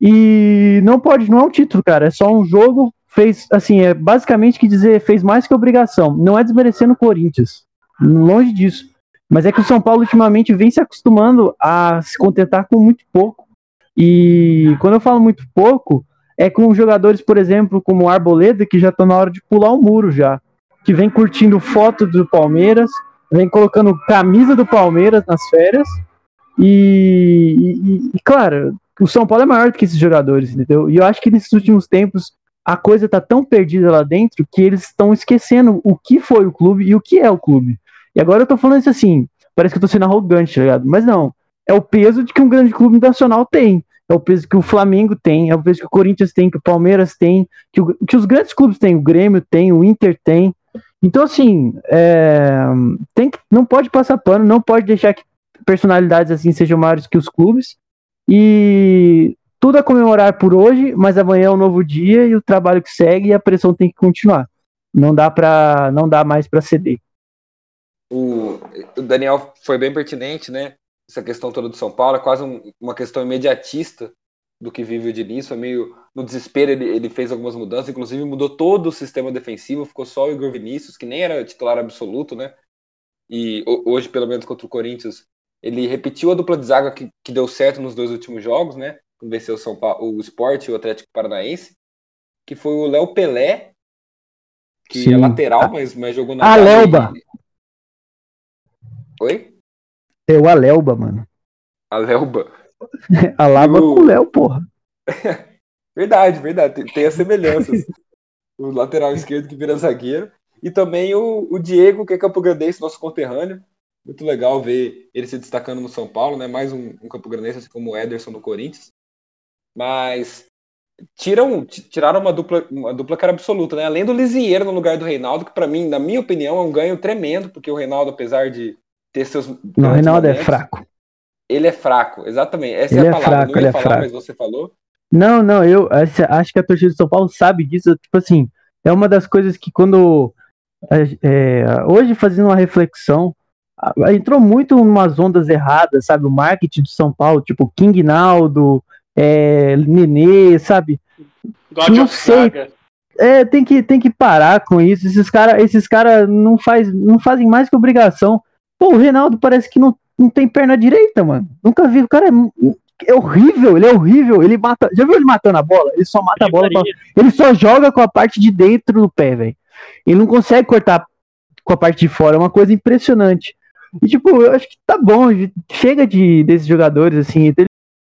E não pode, não é um título, cara. É só um jogo. Fez, assim, é basicamente que dizer, fez mais que obrigação. Não é desmerecendo o Corinthians. Longe disso. Mas é que o São Paulo ultimamente vem se acostumando a se contentar com muito pouco. E quando eu falo muito pouco, é com jogadores, por exemplo, como o Arboleda, que já estão na hora de pular o muro já que vem curtindo foto do Palmeiras, vem colocando camisa do Palmeiras nas férias. E, e, e, claro, o São Paulo é maior do que esses jogadores, entendeu? E eu acho que nesses últimos tempos a coisa tá tão perdida lá dentro que eles estão esquecendo o que foi o clube e o que é o clube. E agora eu tô falando isso assim, parece que eu tô sendo arrogante, tá ligado? Mas não, é o peso de que um grande clube nacional tem. É o peso que o Flamengo tem, é o peso que o Corinthians tem, que o Palmeiras tem, que, o, que os grandes clubes têm, o Grêmio tem, o Inter tem. Então, assim, é, tem que, não pode passar pano, não pode deixar que personalidades assim sejam maiores que os clubes. E tudo a comemorar por hoje, mas amanhã é um novo dia e o trabalho que segue e a pressão tem que continuar. Não dá para não dá mais para ceder. O, o, Daniel foi bem pertinente, né? Essa questão toda do São Paulo é quase um, uma questão imediatista do que vive o Diniz, foi meio no desespero, ele, ele fez algumas mudanças, inclusive mudou todo o sistema defensivo, ficou só o Igor Vinícius, que nem era titular absoluto, né? E hoje, pelo menos contra o Corinthians, ele repetiu a dupla de zaga que, que deu certo nos dois últimos jogos, né? Venceu o, São Paulo, o Sport e o Atlético Paranaense, que foi o Léo Pelé, que Sim. é lateral, mas, mas jogou na. Alelba! Oi? É o Alelba, mano. Alelba. Alaba o... com o Léo, porra. verdade, verdade. Tem, as semelhanças. o lateral esquerdo que vira zagueiro. E também o, o Diego, que é Campo Grandense, nosso conterrâneo. Muito legal ver ele se destacando no São Paulo, né? Mais um, um Campo Grandense, assim como o Ederson no Corinthians. Mas tiram, tiraram uma dupla, uma dupla que era absoluta, né? Além do Lisieiro no lugar do Reinaldo, que para mim, na minha opinião, é um ganho tremendo, porque o Reinaldo, apesar de ter seus. Não, o Reinaldo é momentos, é fraco. Ele é fraco, exatamente. Essa ele é a é palavra. Fraco, não ia ele é falar, é fraco. mas você falou. Não, não, eu acho que a torcida de São Paulo sabe disso. Tipo assim, é uma das coisas que quando. É, hoje, fazendo uma reflexão, entrou muito em umas ondas erradas, sabe? O marketing de São Paulo, tipo King Naldo, é, Nenê, sabe? God não sei. É, tem que, tem que parar com isso. Esses caras esses cara não, faz, não fazem mais que obrigação. Pô, o Reinaldo parece que não não tem perna direita, mano. Nunca vi. O cara é, é horrível, ele é horrível. Ele mata. Já viu ele matando a bola? Ele só mata a bola. Com... Ele só joga com a parte de dentro do pé, velho. Ele não consegue cortar com a parte de fora. É uma coisa impressionante. E, tipo, eu acho que tá bom. Chega de desses jogadores, assim. Ele,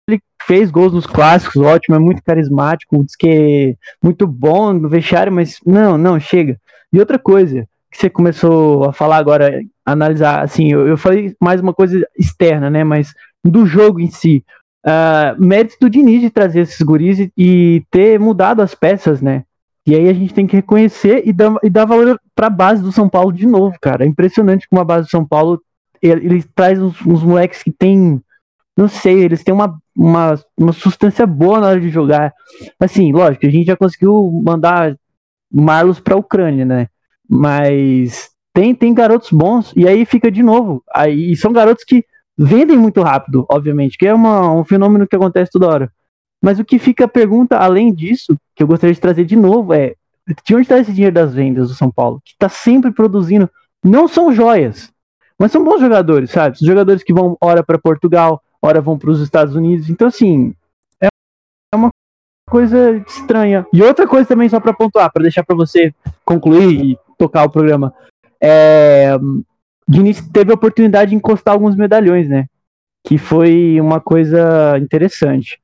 ele fez gols nos clássicos, ótimo, é muito carismático, diz que é muito bom no vestiário, mas não, não, chega. E outra coisa, que você começou a falar agora, analisar, assim, eu, eu falei mais uma coisa externa, né, mas do jogo em si. Uh, mérito do Diniz de trazer esses guris e, e, ter mudado as peças, né? E aí a gente tem que reconhecer e dar, e dar valor para a base do São Paulo de novo, cara. É impressionante como a base do São Paulo ele, ele traz uns, uns, moleques que tem, não sei, eles têm uma, uma, uma substância boa na hora de jogar. Assim, lógico, a gente já conseguiu mandar Marlos para a Ucrânia, né? Mas tem, tem garotos bons, e aí fica de novo. Aí, são garotos que vendem muito rápido, obviamente, que é uma, um fenômeno que acontece toda hora. Mas o que fica a pergunta, além disso, que eu gostaria de trazer de novo, é De onde tá esse dinheiro das vendas do São Paulo? Que tá sempre produzindo. Não são joias, mas são bons jogadores, sabe? São jogadores que vão, ora para Portugal, ora vão para os Estados Unidos. Então, assim, é uma coisa estranha. E outra coisa também, só para pontuar, para deixar para você concluir e tocar o programa. É, Diniz teve a oportunidade de encostar alguns medalhões, né? Que foi uma coisa interessante.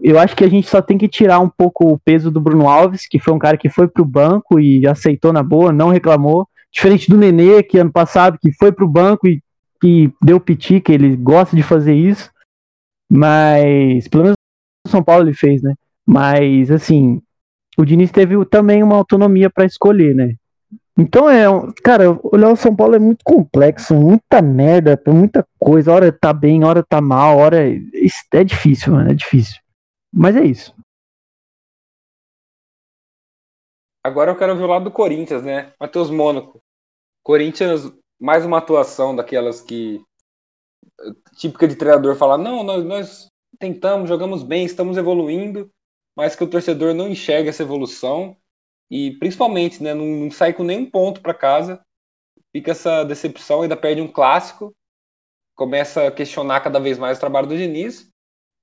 Eu acho que a gente só tem que tirar um pouco o peso do Bruno Alves, que foi um cara que foi pro banco e aceitou na boa, não reclamou. Diferente do Nenê, que ano passado que foi pro banco e que deu piti, que ele gosta de fazer isso. Mas, pelo menos o São Paulo ele fez, né? Mas, assim, o Diniz teve também uma autonomia para escolher, né? Então é, cara, olhar o São Paulo é muito complexo, muita merda, muita coisa, hora tá bem, hora tá mal, hora é difícil, mano, é difícil. Mas é isso. Agora eu quero ver o lado do Corinthians, né? Matheus Mônaco. Corinthians, mais uma atuação daquelas que típica de treinador falar, não, nós, nós tentamos, jogamos bem, estamos evoluindo, mas que o torcedor não enxerga essa evolução e principalmente, né, não, não sai com nenhum ponto para casa, fica essa decepção, ainda perde um clássico, começa a questionar cada vez mais o trabalho do Diniz,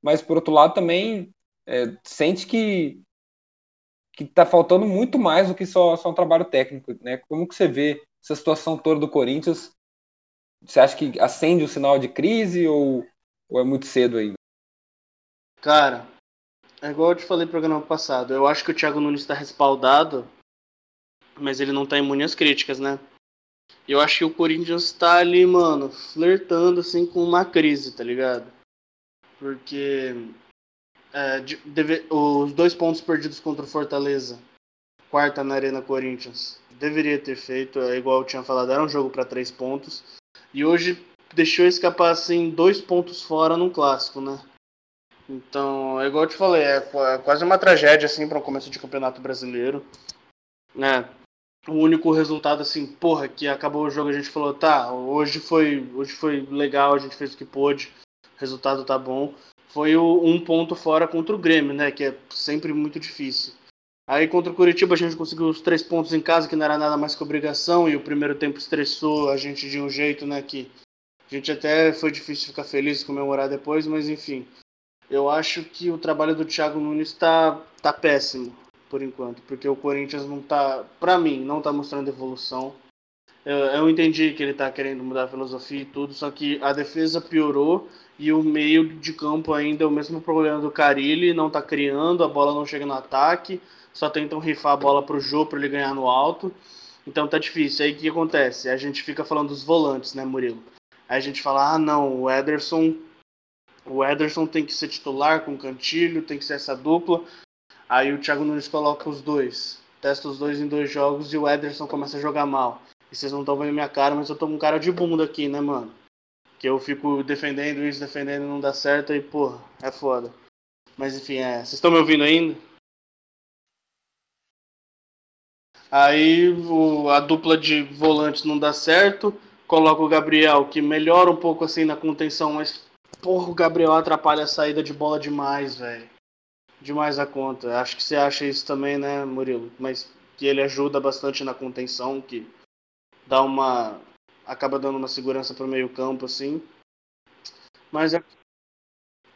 mas por outro lado também é, sente que que está faltando muito mais do que só, só um trabalho técnico, né? Como que você vê essa situação toda do Corinthians? Você acha que acende o sinal de crise ou, ou é muito cedo ainda? Cara, é igual eu te falei no programa passado. Eu acho que o Thiago Nunes está respaldado, mas ele não está imune às críticas, né? Eu acho que o Corinthians está ali, mano, flertando assim com uma crise, tá ligado? Porque é, deve, os dois pontos perdidos contra o Fortaleza, quarta na Arena Corinthians, deveria ter feito, é igual eu tinha falado, era um jogo para três pontos. E hoje deixou escapar assim dois pontos fora num clássico, né? Então, é igual eu te falei, é, é quase uma tragédia assim para um começo de campeonato brasileiro, né? O único resultado assim, porra, que acabou o jogo a gente falou, tá, hoje foi, hoje foi legal, a gente fez o que pôde, o resultado tá bom. Foi o, um ponto fora contra o Grêmio, né, que é sempre muito difícil. Aí contra o Curitiba a gente conseguiu os três pontos em casa, que não era nada mais que obrigação, e o primeiro tempo estressou a gente de um jeito, né, que a gente até foi difícil ficar feliz e comemorar depois, mas enfim. Eu acho que o trabalho do Thiago Nunes está tá péssimo, por enquanto, porque o Corinthians não tá, para mim, não tá mostrando evolução. Eu, eu entendi que ele tá querendo mudar a filosofia e tudo, só que a defesa piorou e o meio de campo ainda é o mesmo problema do Carilli, não tá criando, a bola não chega no ataque, só tentam rifar a bola pro Jô para ele ganhar no alto. Então tá difícil. Aí o que acontece? A gente fica falando dos volantes, né, Murilo? Aí a gente fala: "Ah, não, o Ederson o Ederson tem que ser titular com o Cantilho, tem que ser essa dupla. Aí o Thiago Nunes coloca os dois, testa os dois em dois jogos e o Ederson começa a jogar mal. E vocês não estão vendo minha cara, mas eu tô com um cara de bunda aqui, né, mano? Que eu fico defendendo isso, defendendo não dá certo e, porra, é foda. Mas enfim, é. Vocês estão me ouvindo ainda? Aí o, a dupla de volantes não dá certo. Coloca o Gabriel, que melhora um pouco assim na contenção, mas Porra, o Gabriel atrapalha a saída de bola demais, velho. Demais a conta. Acho que você acha isso também, né, Murilo? Mas que ele ajuda bastante na contenção, que dá uma. acaba dando uma segurança pro meio campo, assim. Mas é.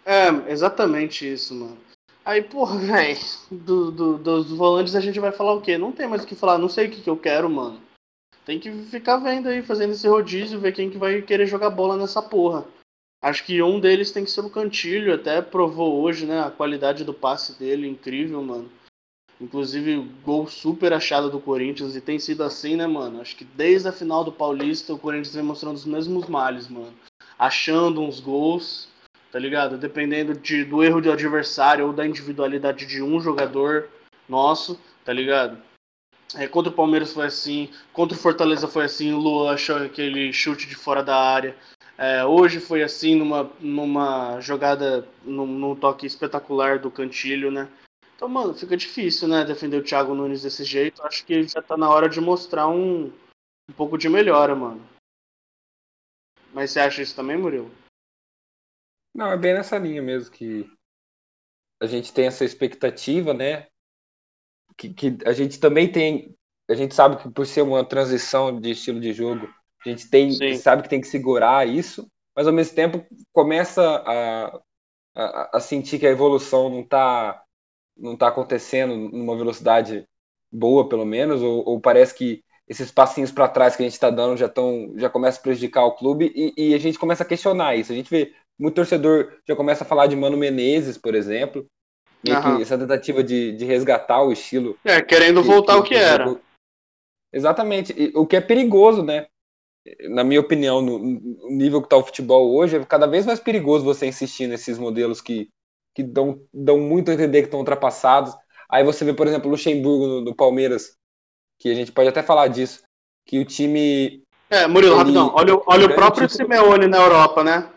É, exatamente isso, mano. Aí, porra, velho, do, do, dos volantes a gente vai falar o quê? Não tem mais o que falar, não sei o que, que eu quero, mano. Tem que ficar vendo aí, fazendo esse rodízio, ver quem que vai querer jogar bola nessa porra. Acho que um deles tem que ser o Cantilho, até provou hoje, né? A qualidade do passe dele, incrível, mano. Inclusive, gol super achado do Corinthians, e tem sido assim, né, mano? Acho que desde a final do Paulista, o Corinthians vem mostrando os mesmos males, mano. Achando uns gols, tá ligado? Dependendo de, do erro do adversário ou da individualidade de um jogador nosso, tá ligado? É, contra o Palmeiras foi assim, contra o Fortaleza foi assim, o Luan achou aquele chute de fora da área. É, hoje foi assim, numa, numa jogada, num, num, toque espetacular do Cantilho, né? Então, mano, fica difícil, né, defender o Thiago Nunes desse jeito. Acho que já tá na hora de mostrar um, um pouco de melhora, mano. Mas você acha isso também, Murilo? Não, é bem nessa linha mesmo que a gente tem essa expectativa, né? que, que a gente também tem. A gente sabe que por ser uma transição de estilo de jogo, a gente tem, Sim. sabe que tem que segurar isso, mas ao mesmo tempo começa a, a, a sentir que a evolução não está não tá acontecendo numa velocidade boa, pelo menos, ou, ou parece que esses passinhos para trás que a gente está dando já estão já começa a prejudicar o clube e, e a gente começa a questionar isso. A gente vê muito torcedor já começa a falar de Mano Menezes, por exemplo, que essa tentativa de, de resgatar o estilo É, querendo voltar o que era. Exatamente. E o que é perigoso, né? Na minha opinião, no, no nível que está o futebol hoje, é cada vez mais perigoso você insistir nesses modelos que, que dão, dão muito a entender que estão ultrapassados. Aí você vê, por exemplo, o Luxemburgo no, no Palmeiras, que a gente pode até falar disso, que o time. É, Murilo, Ele- rapidão. Olha, o- olha o ganha próprio título. Simeone na Europa, né?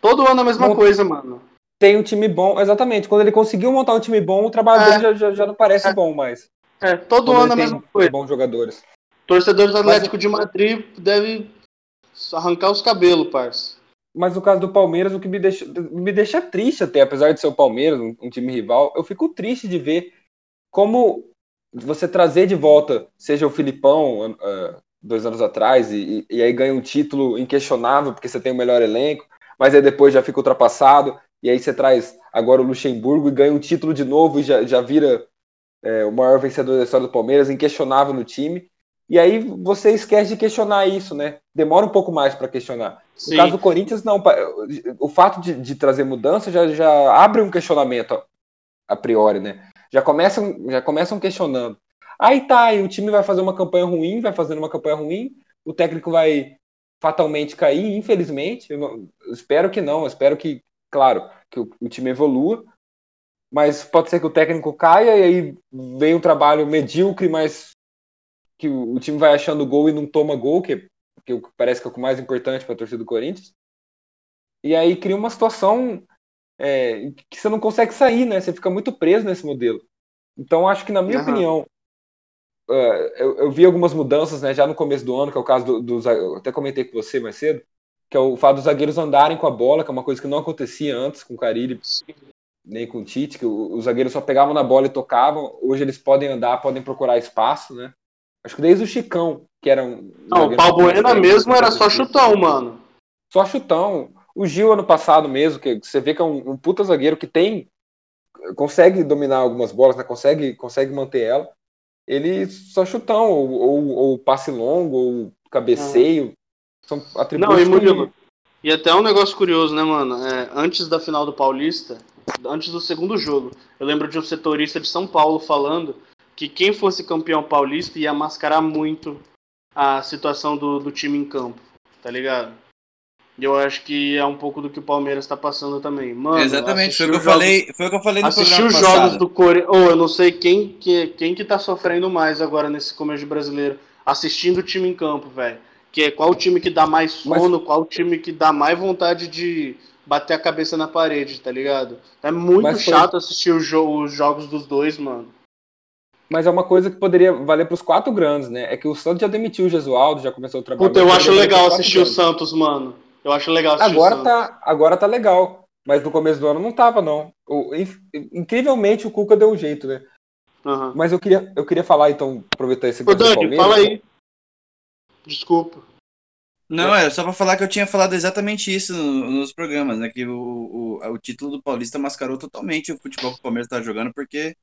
Todo ano a mesma Bom, coisa, mano. Tem um time bom, exatamente. Quando ele conseguiu montar um time bom, o trabalho É. dele já, já, já não parece É. bom mais. É, todo Quando ano a mesma coisa. bons jogadores. Torcedores do Mas- Atlético de Madrid devem arrancar os cabelos, parça. Mas no caso do Palmeiras, o que me deixa, me deixa triste até, apesar de ser o Palmeiras, um, um time rival, eu fico triste de ver como você trazer de volta, seja o Filipão, ah, dois anos atrás, e, e aí ganha um título inquestionável, porque você tem o melhor elenco, mas aí depois já fica ultrapassado, e aí você traz agora o Luxemburgo e ganha um título de novo e já, já vira é, o maior vencedor da história do Palmeiras, inquestionável no time. E aí você esquece de questionar isso, né? Demora um pouco mais para questionar. No Sim. caso do Corinthians, não. O fato de, de trazer mudança já, já abre um questionamento a, a priori, né? Já começam, já começam questionando. Aí tá, e o time vai fazer uma campanha ruim, vai fazendo uma campanha ruim, o técnico vai fatalmente cair, infelizmente. Eu, espero que não, espero que, claro, que o, o time evolua, mas pode ser que o técnico caia e aí vem um trabalho medíocre, mas que o, o time vai achando gol e não toma gol, que, que parece que é o mais importante para a torcida do Corinthians. E aí cria uma situação é, que você não consegue sair, né? Você fica muito preso nesse modelo. Então, acho que, na minha Aham. opinião, eu, eu vi algumas mudanças né, já no começo do ano, que é o caso do, do Eu até comentei com você mais cedo, que é o fato dos zagueiros andarem com a bola, que é uma coisa que não acontecia antes com o Carilli nem com o Tite, que os zagueiros só pegavam na bola e tocavam. Hoje eles podem andar, podem procurar espaço, né? Acho que desde o Chicão, que era um. Não, o zagueiro Pau pouco mais Buena técnico, mesmo era só chutão, mano. Só chutão. O Gil, ano passado mesmo, que você vê que é um, um puta zagueiro que tem. consegue dominar algumas bolas, né? Consegue, consegue manter ela. Ele só chutão, ou, ou, ou passe longo, ou cabeceio. São atributos Não, e Murilo. E até um negócio curioso, né, mano? É, antes da final do Paulista, antes do segundo jogo, eu lembro de um setorista de São Paulo falando que quem fosse campeão paulista ia mascarar muito a situação do, do time em campo, tá ligado? E eu acho que é um pouco do que o Palmeiras tá passando também. Mano, Exatamente, foi o que eu jogos- falei, foi o que eu falei no Assistir os passado. jogos do Corinthians. Oh, eu não sei quem que, quem que tá sofrendo mais agora nesse começo brasileiro. Assistindo o time em campo, velho. Que é qual o time que dá mais Mas- sono, qual o time que dá mais vontade de bater a cabeça na parede, tá ligado? É muito Mas foi- chato assistir os, jo- os jogos dos dois, mano. Mas é uma coisa que poderia valer para os quatro grandes, né? É que o Santos já demitiu o Gesualdo, já começou o trabalho. Puta, eu mas acho legal assistir o quatro Santos, mano. Eu acho legal assistir Agora o Santos. tá, agora tá legal. Mas no começo do ano não tava, não. O- incrivelmente o Cuca deu um jeito, né? Aham. Mas eu queria, eu queria falar, então, aproveitar esse Ô, Dani, Palmeiras. fala aí. Desculpa. Não, era só pra falar que eu tinha falado exatamente isso no- nos programas, né? Que o, o, o título do Paulista mascarou totalmente o futebol que o Palmeiras tá jogando, porque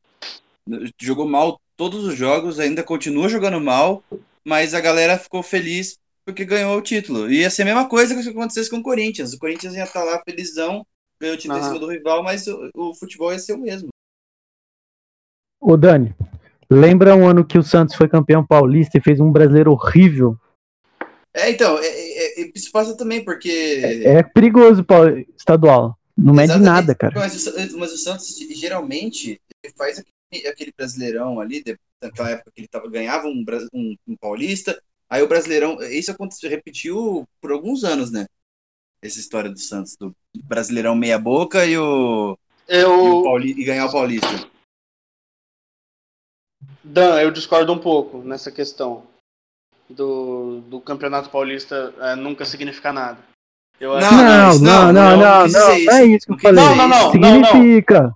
jogou mal todos os jogos, ainda continua jogando mal, mas a galera ficou feliz porque ganhou o título. Ia ser a mesma coisa que se acontecesse com o Corinthians. O Corinthians ia estar lá felizão, ganhou o título em Aham. cima do rival, mas o, o futebol ia ser o mesmo. Ô Dani, lembra um ano que o Santos foi campeão paulista e fez um brasileiro horrível? É, então, é, é, é, isso passa também, porque. É perigoso pau- estadual. Não mede Exatamente. nada, cara. Mas o, Sa- mas o Santos geralmente ele faz aquele, aquele brasileirão ali, naquela época que ele tava, ganhava um, um- um paulista, aí o brasileirão, isso aconteceu, repetiu por alguns anos, né? Essa história do Santos, do brasileirão meia boca e o, e, o Eu, Pauli- e ganhar o paulista. Dan, eu discordo um pouco nessa questão do, do Campeonato Paulista é, nunca significar nada. Eu acho Não, Não, não, não, não, não, não, não, é isso que eu falei. Não, não, não, não, não. Significa.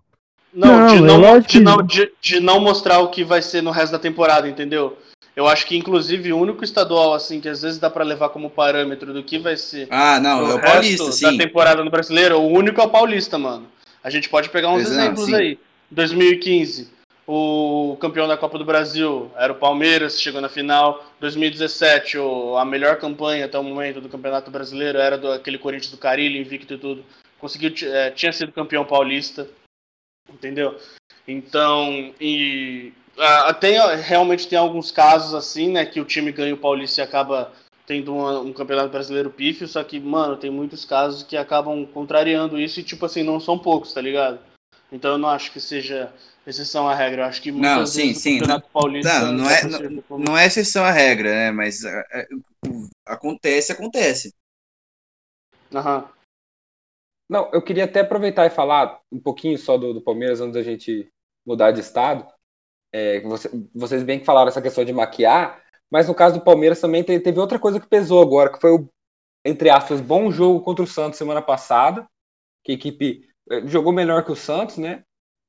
Não, de, Não, é de, não, de, de não mostrar o que vai ser no resto da temporada, entendeu? Eu acho que, inclusive, o único estadual, assim, que às vezes dá pra levar como parâmetro do que vai ser Ah, não, o é o resto Paulista, da sim. temporada no Brasileiro, o único é o Paulista, mano. A gente pode pegar uns Exato, exemplos sim. aí. 2015, o campeão da Copa do Brasil era o Palmeiras, chegou na final. 2017, o, a melhor campanha até o momento do Campeonato Brasileiro era do, aquele Corinthians do Carilho, invicto e tudo. Conseguiu, eh, tinha sido campeão paulista, entendeu? Então, e ah, tem, realmente tem alguns casos assim, né, que o time ganha o Paulista e acaba tendo uma- um campeonato brasileiro pífio, só que, mano, tem muitos casos que acabam contrariando isso e, tipo assim, não são poucos, tá ligado? Então eu não acho que seja exceção à regra. Eu acho que muitas Não, sim, vezes sim, o campeonato paulista... Não, não é, não, não é exceção à regra, né? Mas é, é, acontece, acontece. Aham. Não, eu queria até aproveitar e falar um pouquinho só do, do Palmeiras antes da gente mudar de estado. É, você- vocês bem que falaram essa questão de maquiar, mas no caso do Palmeiras também te- teve outra coisa que pesou agora, que foi o, entre aspas, bom jogo contra o Santos semana passada, que a equipe eh, jogou melhor que o Santos, né?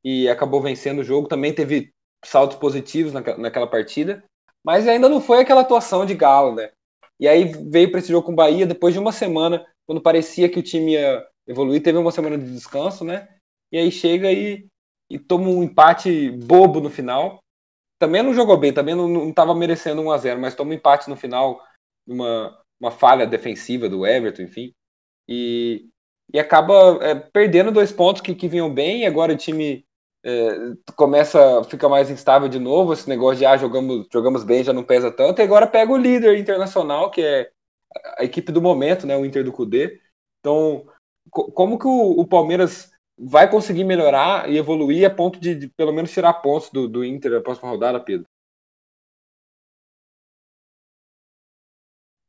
E acabou vencendo o jogo. Também teve saltos positivos naquela, naquela partida, mas ainda não foi aquela atuação de galo, né? E aí veio para esse jogo com o Bahia depois de uma semana, quando parecia que o time ia evoluir, teve uma semana de descanso, né? E aí chega e, e toma um empate bobo no final. Também não jogou bem, também não estava merecendo 1 a 0 mas toma um empate no final, uma, uma falha defensiva do Everton, enfim. E, e acaba é, perdendo dois pontos que, que vinham bem, e agora o time é, começa, fica mais instável de novo, esse negócio de ah, jogamos, jogamos bem, já não pesa tanto, e agora pega o líder internacional, que é a equipe do momento, né, o Inter do Cudê. Então, co- como que o, o Palmeiras vai conseguir melhorar e evoluir a ponto de, de pelo menos tirar pontos do, do Inter na próxima rodada, Pedro?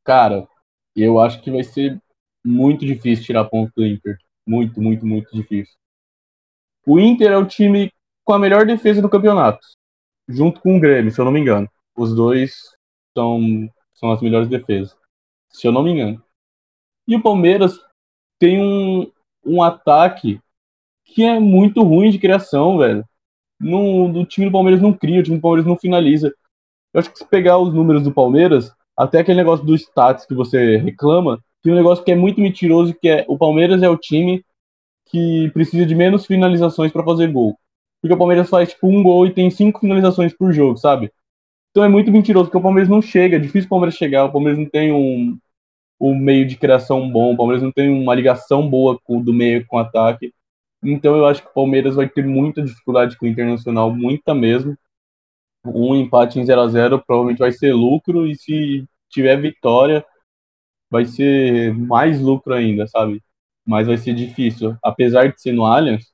Cara, eu acho que vai ser muito difícil tirar ponto do Inter. Muito, muito, muito difícil. O Inter é o time com a melhor defesa do campeonato, junto com o Grêmio, se eu não me engano. Os dois são, são as melhores defesas, se eu não me engano. E o Palmeiras tem um, um ataque que é muito ruim de criação, velho. No, o time do Palmeiras não cria, o time do Palmeiras não finaliza. Eu acho que se pegar os números do Palmeiras, até aquele negócio do stats que você reclama, tem um negócio que é muito mentiroso, que é o Palmeiras é o time que precisa de menos finalizações para fazer gol. Porque o Palmeiras faz tipo um gol e tem cinco finalizações por jogo, sabe? Então é muito mentiroso, porque o Palmeiras não chega, é difícil o Palmeiras chegar, o Palmeiras não tem um, um meio de criação bom, o Palmeiras não tem uma ligação boa com, do meio com o ataque. Então eu acho que o Palmeiras vai ter muita dificuldade com o Internacional, muita mesmo. Um empate em 0 a 0 provavelmente vai ser lucro, e se tiver vitória, vai ser mais lucro ainda, sabe? Mas vai ser difícil. Apesar de ser no Allianz,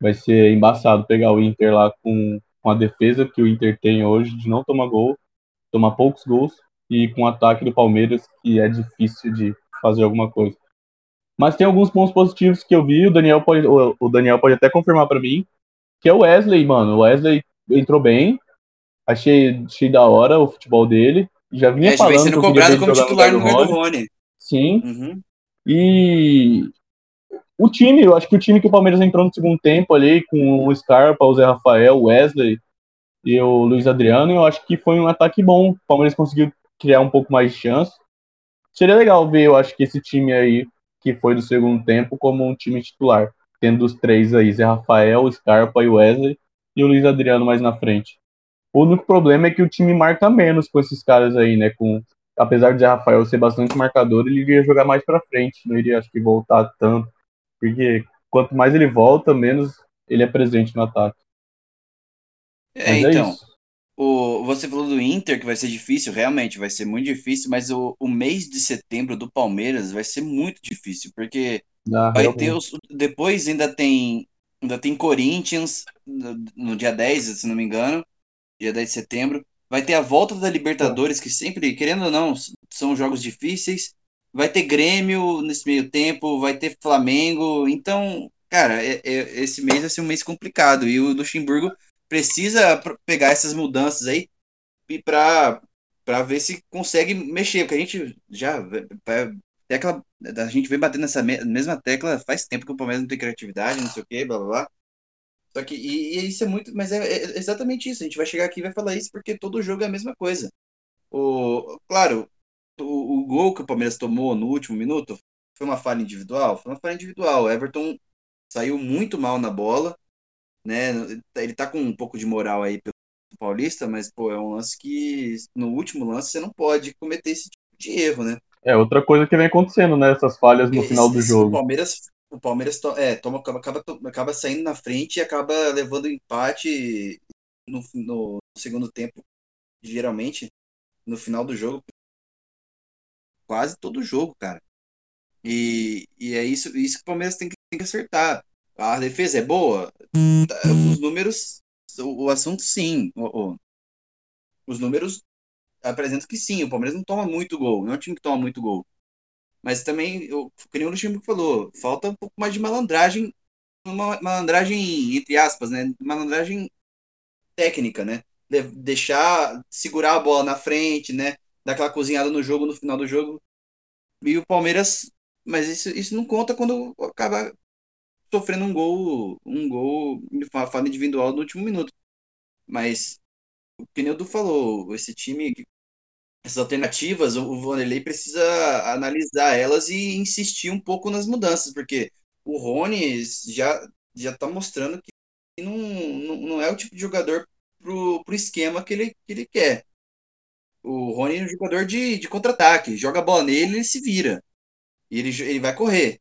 vai ser embaçado pegar o Inter lá com, com a defesa que o Inter tem hoje, de não tomar gol, tomar poucos gols, e com o ataque do Palmeiras, que é difícil de fazer alguma coisa. Mas tem alguns pontos positivos que eu vi, o Daniel pode, o Daniel pode até confirmar pra mim, que é o Wesley, mano. O Wesley entrou bem, achei, achei da hora o futebol dele. Já vinha É, já vem falando sendo cobrado como titular no lugar do. Rony. Sim, Uhum. e o time, eu acho que o time que o Palmeiras entrou no segundo tempo ali, com o Scarpa, o Zé Rafael, o Wesley e o Luiz Adriano, eu acho que foi um ataque bom. O Palmeiras conseguiu criar um pouco mais de chance. Seria legal ver, eu acho que esse time aí, que foi do segundo tempo, como um time titular. Tendo os três aí, Zé Rafael, Scarpa e Wesley, e o Luiz Adriano mais na frente. O único problema é que o time marca menos com esses caras aí, né? Com, apesar de Zé Rafael ser bastante marcador, ele iria jogar mais pra frente, não iria, acho que, voltar tanto. Porque quanto mais ele volta, menos ele é presente no ataque. É, Mas é então. isso. O, você falou do Inter, que vai ser difícil, realmente vai ser muito difícil, mas o, o mês de setembro do Palmeiras vai ser muito difícil, porque Ah, vai realmente. ter os, depois ainda tem ainda tem Corinthians no, no dia 10, se não me engano, dia 10 de setembro. Vai ter a volta da Libertadores, que sempre, querendo ou não, são jogos difíceis. Vai ter Grêmio nesse meio tempo, vai ter Flamengo. Então, cara, é- é- esse mês vai ser um mês complicado. E o Luxemburgo precisa pr- pegar essas mudanças aí e para para ver se consegue mexer, porque a gente já vai- tecla, a gente vem batendo nessa me- mesma tecla faz tempo que o Palmeiras não tem criatividade, não sei o que, blá blá blá. Só que, e, e isso é muito, mas é, é exatamente isso. A gente vai chegar aqui e vai falar isso porque todo jogo é a mesma coisa. O, claro, o, o gol que o Palmeiras tomou no último minuto foi uma falha individual? Foi uma falha individual. O Everton saiu muito mal na bola, né? Ele tá com um pouco de moral aí pelo Paulista, mas pô, é um lance que no último lance você não pode cometer esse tipo de erro, né? É outra coisa que vem acontecendo, né? Essas falhas no Esse- final do jogo. O Palmeiras, o Palmeiras to- é, toma, acaba, acaba, acaba saindo na frente e acaba levando empate no, no segundo tempo, geralmente, no final do jogo. Quase todo jogo, cara. E, e é isso, isso que o Palmeiras tem que, tem que acertar. A defesa é boa? Tá, Os números, o, assunto sim. Os números apresentam que sim, o Palmeiras não toma muito gol, não é um time que toma muito gol. Mas também, eu, que nem o Luxemburgo falou, falta um pouco mais de malandragem, uma malandragem, entre aspas, né? Malandragem técnica, né? De- deixar, segurar a bola na frente, né? Dar aquela cozinhada no jogo, no final do jogo. E o Palmeiras, mas isso, isso não conta quando acaba sofrendo um gol, um gol de fa- falha individual no último minuto. Mas, o que nem o Du falou, esse time essas alternativas, o Vanderlei precisa analisar elas e insistir um pouco nas mudanças, porque o Rony já já está mostrando que não, não, não é o tipo de jogador pro, pro esquema que ele, que ele quer. O Rony é um jogador de, de contra-ataque, joga a bola nele ele se vira. E ele, ele vai correr.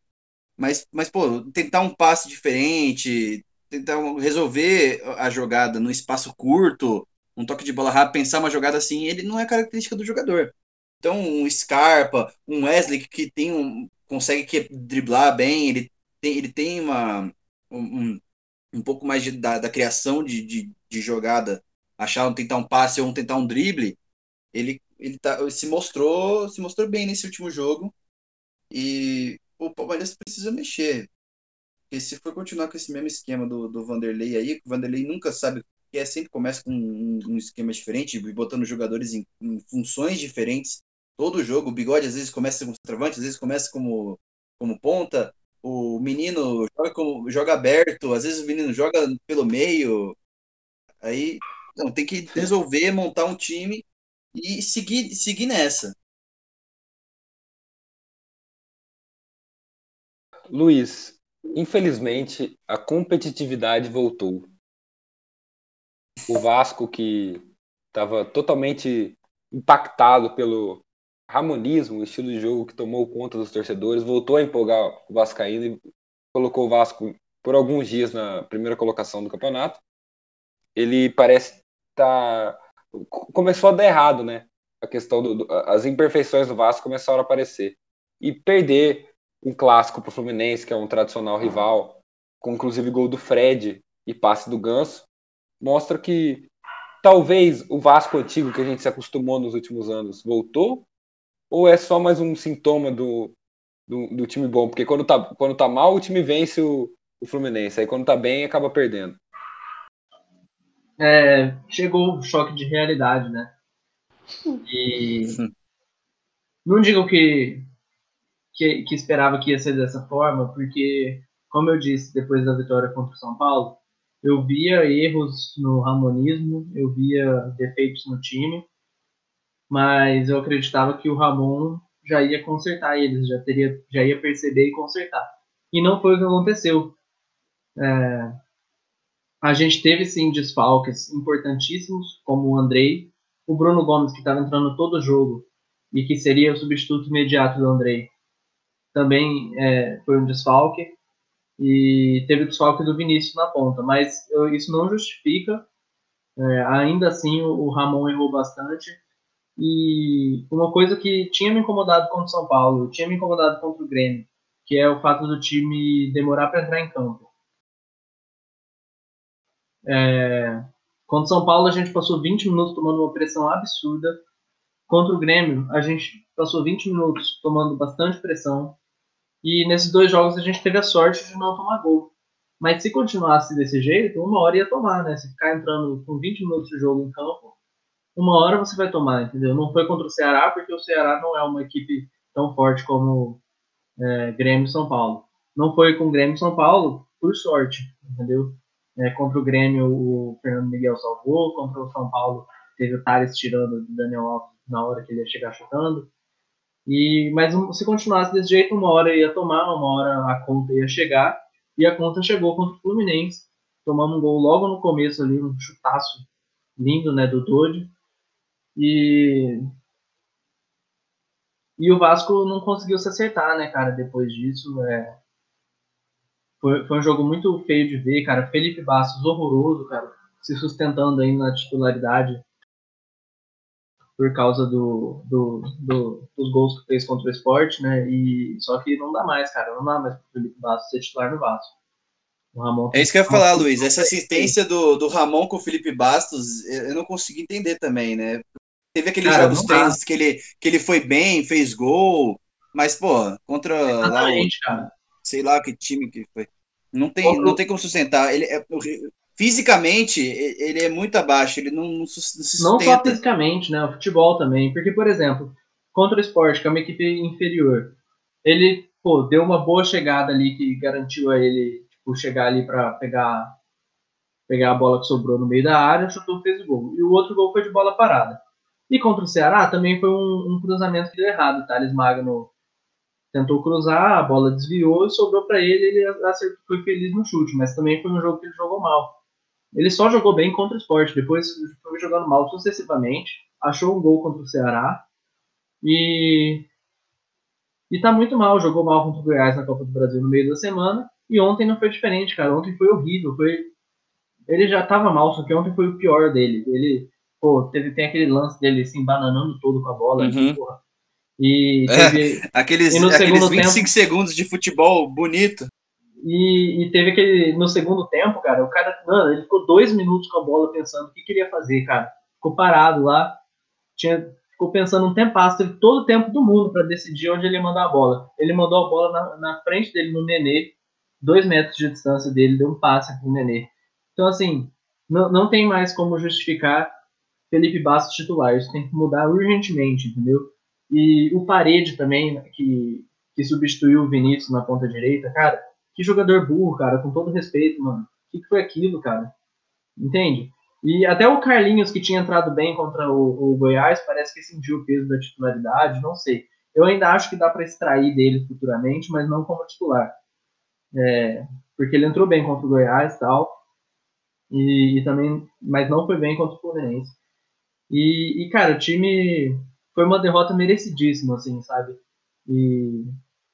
Mas, mas, pô, tentar um passe diferente, tentar resolver a jogada no espaço curto, um toque de bola rápido, pensar uma jogada assim, ele não é característica do jogador. Então, um Scarpa, um Wesley que tem um, consegue que- driblar bem, ele tem, ele tem uma, um, um, um pouco mais de- da, da criação de, de, de jogada, achar um tentar um passe ou um tentar um drible, ele, ele tá, se mostrou se mostrou bem nesse último jogo e o Palmeiras precisa mexer. Porque se for continuar com esse mesmo esquema do, do Vanderlei aí, o Vanderlei nunca sabe que é, sempre começa com um, um esquema diferente, botando jogadores em, em funções diferentes. Todo jogo, o Bigode às vezes começa como centroavante, às vezes começa como, como ponta, o menino joga, como, joga aberto, às vezes o menino joga pelo meio. Aí, não, tem que resolver, montar um time e seguir, seguir nessa. Luiz, infelizmente a competitividade voltou. O Vasco, que estava totalmente impactado pelo ramonismo, o estilo de jogo que tomou conta dos torcedores, voltou a empolgar o Vascaíno e colocou o Vasco por alguns dias na primeira colocação do campeonato. Ele parece estar. Começou a dar errado, né? A questão do, do- as imperfeições do Vasco começaram a aparecer. E perder um clássico para o Fluminense, que é um tradicional rival, com inclusive gol do Fred e passe do Ganso, mostra que talvez o Vasco antigo que a gente se acostumou nos últimos anos voltou, ou é só mais um sintoma do, do, do time bom? Porque quando tá, quando tá mal, o time vence o, o Fluminense, aí quando tá bem, acaba perdendo. É, chegou o choque de realidade, né? E não digo que, que, que esperava que ia ser dessa forma, porque, como eu disse, depois da vitória contra o São Paulo, eu via erros no ramonismo, eu via defeitos no time, mas eu acreditava que o Ramon já ia consertar eles, já teria, já ia perceber e consertar. E não foi o que aconteceu. É, a gente teve sim desfalques importantíssimos, como o Andrei, o Bruno Gomes, que estava entrando todo jogo e que seria o substituto imediato do Andrei, também é, foi um desfalque. E teve o desfalque do Vinícius na ponta, mas eu- isso não justifica. É, ainda assim, o, o Ramon errou bastante. E uma coisa que tinha me incomodado contra o São Paulo, tinha me incomodado contra o Grêmio, que é o fato do time demorar para entrar em campo. É, contra o São Paulo, a gente passou 20 minutos tomando uma pressão absurda. Contra o Grêmio, a gente passou 20 minutos tomando bastante pressão. E nesses dois jogos a gente teve a sorte de não tomar gol. Mas se continuasse desse jeito, uma hora ia tomar, né? Se ficar entrando com 20 minutos de jogo em campo, uma hora você vai tomar, entendeu? Não foi contra o Ceará, porque o Ceará não é uma equipe tão forte como é, Grêmio e São Paulo. Não foi com Grêmio e São Paulo, por sorte, entendeu? É, contra o Grêmio, o Fernando Miguel salvou. Contra o São Paulo, teve o Thales tirando o Daniel Alves na hora que ele ia chegar chutando. E, mas se continuasse desse jeito, uma hora ia tomar, uma hora a conta ia chegar. E a conta chegou contra o Fluminense. Tomamos um gol logo no começo ali, um chutaço lindo, né, do Dodge. E e o Vasco não conseguiu se acertar, né, cara, depois disso. É... Foi, foi um jogo muito feio de ver, cara. Felipe Bastos, horroroso, cara, se sustentando aí na titularidade por causa do, do, do, dos gols que fez contra o esporte, né? E, só que não dá mais, cara. Não dá mais pro Felipe Bastos ser titular no Vasco. O Ramon é isso que eu ia falar, Luiz. Essa assistência do, do Ramon com o Felipe Bastos, eu não consegui entender também, né? Teve aqueles Cara, jogos treinos que ele, que ele foi bem, fez gol, mas, pô, contra lá o, cara. sei lá que time que foi. Não tem, não tem como sustentar. Ele é, fisicamente, ele é muito abaixo, ele não, não, sustenta. Não só fisicamente, né? O futebol também. Porque, por exemplo, contra o esporte, que é uma equipe inferior, ele pô, deu uma boa chegada ali que garantiu a ele tipo, chegar ali para pegar pegar a bola que sobrou no meio da área, chutou, fez o gol. E o outro gol foi de bola parada. E contra o Ceará também foi um, um cruzamento que deu errado. O Thales Magno tentou cruzar, a bola desviou e sobrou para ele, ele acertou, foi feliz no chute, mas também foi um jogo que ele jogou mal. Ele só jogou bem contra o esporte, depois foi jogando mal sucessivamente, achou um gol contra o Ceará e e tá muito mal, jogou mal contra o Goiás na Copa do Brasil no meio da semana e ontem não foi diferente, cara. Ontem foi horrível, foi ele já tava mal, só que ontem foi o pior dele. Ele Pô, teve, tem aquele lance dele se embananando todo com a bola. Uhum. Porra. E teve, é, aqueles, e aqueles 25 tempo, segundos de futebol bonito. E, e, teve aquele. No segundo tempo, cara, o cara. Mano, ele ficou dois minutos com a bola pensando o que queria fazer, cara. Ficou parado lá. Tinha, ficou pensando um tempo, teve todo o tempo do mundo para decidir onde ele ia mandar a bola. Ele mandou a bola na, na frente dele no Nenê, dois metros de distância dele, deu um passe pro Nenê. Então, assim, não, não tem mais como justificar Felipe Bastos titular. Isso tem que mudar urgentemente, entendeu? E o Parede também, que, que substituiu o Vinícius na ponta direita, cara, que jogador burro, cara, com todo respeito, mano. O que, que foi aquilo, cara? Entende? E até o Carlinhos, que tinha entrado bem contra o, o Goiás, parece que sentiu o peso da titularidade, não sei. Eu ainda acho que dá para extrair dele futuramente, mas não como titular. É, porque ele entrou bem contra o Goiás e tal, e, e, também, mas não foi bem contra o Fluminense. E, e, cara, o time foi uma derrota merecidíssima, assim, sabe? E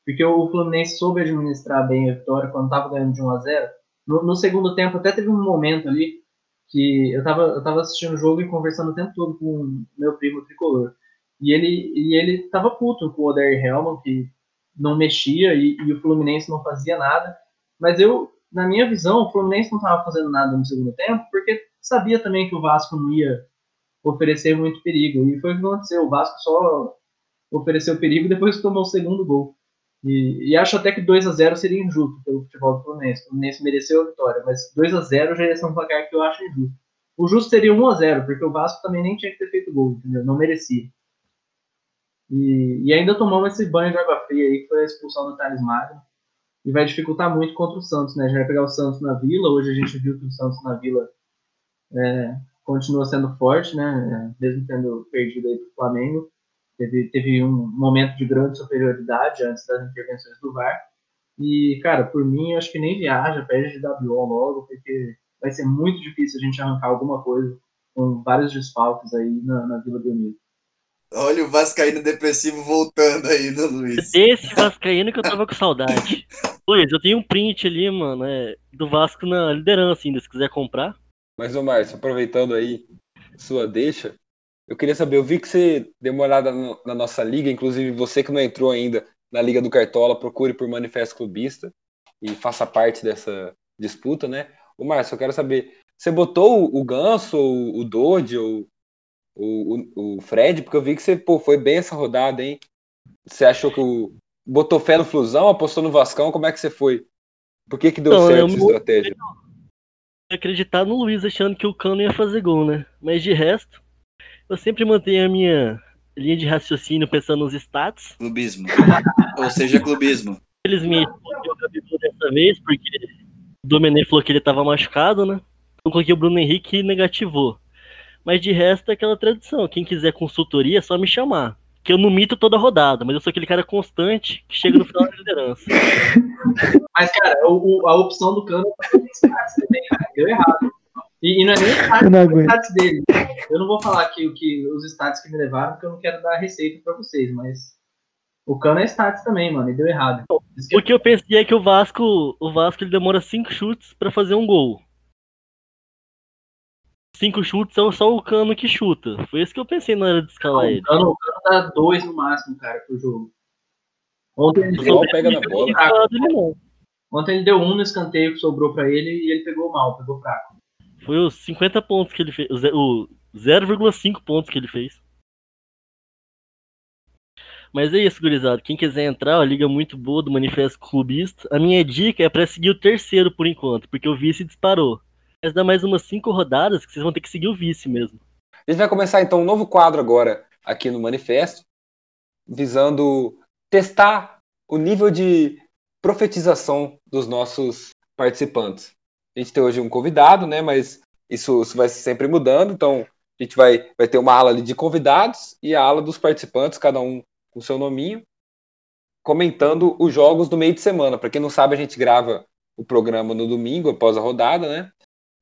porque o Fluminense soube administrar bem a vitória quando tava ganhando de 1 a 0 no, no, segundo tempo até teve um momento ali que eu tava, eu tava assistindo o jogo e conversando o tempo todo com meu primo tricolor. E ele, e ele tava puto com o Oder Helman, que não mexia e, e, o Fluminense não fazia nada. Mas eu, na minha visão, o Fluminense não tava fazendo nada no segundo tempo, porque sabia também que o Vasco não ia oferecer muito perigo. E foi o que aconteceu. O Vasco só ofereceu perigo depois que tomou o segundo gol. E, e acho até que 2 a 0 seria injusto pelo futebol do Fluminense. O Fluminense mereceu a vitória, mas 2 a 0 já ia ser um placar que eu acho injusto. O justo seria 1 a 0 porque o Vasco também nem tinha que ter feito gol, entendeu? Não merecia. E, e ainda tomamos esse banho de água fria aí, que foi a expulsão do Thales Magno. E vai dificultar muito contra o Santos, né? Gente vai pegar o Santos na Vila. Hoje a gente viu que o Santos na Vila é, continua sendo forte, né? Mesmo tendo perdido aí para o Flamengo. Teve, teve um momento de grande superioridade antes das intervenções do VAR. E, cara, por mim, acho que nem viaja, perde de WO logo, porque vai ser muito difícil a gente arrancar alguma coisa com vários desfalques aí na, na Vila Belmiro. Olha o Vascaíno depressivo voltando aí, né, Luiz? Esse Vascaíno que eu tava com saudade. Luiz, eu tenho um print ali, mano, é, do Vasco na liderança ainda, se quiser comprar. Mas, ô Márcio, aproveitando aí sua deixa, eu queria saber, eu vi que você deu uma olhada na nossa liga, inclusive você que não entrou ainda na Liga do Cartola, procure por Manifesto Clubista e faça parte dessa disputa, né? O Márcio, eu quero saber, você botou o Ganso, o, o Dodge, ou o, o, Fred? Porque eu vi que você pô, foi bem essa rodada, hein? Você achou que o. Botou fé no Flusão, apostou no Vascão, como é que você foi? Por que, que deu então, certo essa estratégia? acreditar no Luiz achando que o Cano ia fazer gol, né? Mas de resto, eu sempre mantenho a minha linha de raciocínio pensando nos status. Clubismo. Ou seja, clubismo. Infelizmente, eu Gabigol dessa vez, porque O Domenech falou que ele tava machucado, né? Então coloquei o Bruno Henrique e negativou. Mas de resto é aquela tradição. Quem quiser consultoria é só me chamar. Que eu não mito toda rodada, mas eu sou aquele cara constante que chega no final da liderança. Mas, cara, o, o- a opção do Cano também, cara. Deu errado. E, e não é nem o Eu stats, não o dele. Eu não vou falar aqui o que, os stats que me levaram, porque eu não quero dar receita pra vocês, mas. O Cano é stats também, mano, e deu errado. O que eu pensei é que o Vasco, o Vasco ele demora cinco chutes pra fazer um gol. Cinco chutes é só o Cano que chuta. Foi isso que eu pensei na hora de escalar o ele. Cano, o Cano dá dois no máximo, cara, pro jogo. Ontem ele, O deu, pega na Eu bola. ele não. ontem ele deu um no escanteio que sobrou pra ele e ele pegou mal, pegou fraco. Foi os 50 pontos que ele fez. o ze- O 0,5 pontos que ele fez. Mas é isso, gurizada. Quem quiser entrar, ó, liga muito boa do Manifesto Clubista. A minha dica é pra seguir o terceiro por enquanto, porque o vice disparou. Mas dá mais umas cinco rodadas que vocês vão ter que seguir o vice mesmo. A gente vai começar então um novo quadro agora aqui no Manifesto, visando testar o nível de profetização dos nossos participantes. A gente tem hoje um convidado, né? Mas isso, isso vai sempre mudando, então a gente vai, vai ter uma ala de convidados e a ala dos participantes, cada um com seu nominho, comentando os jogos do meio de semana. Para quem não sabe, a gente grava o programa no domingo, após a rodada, né?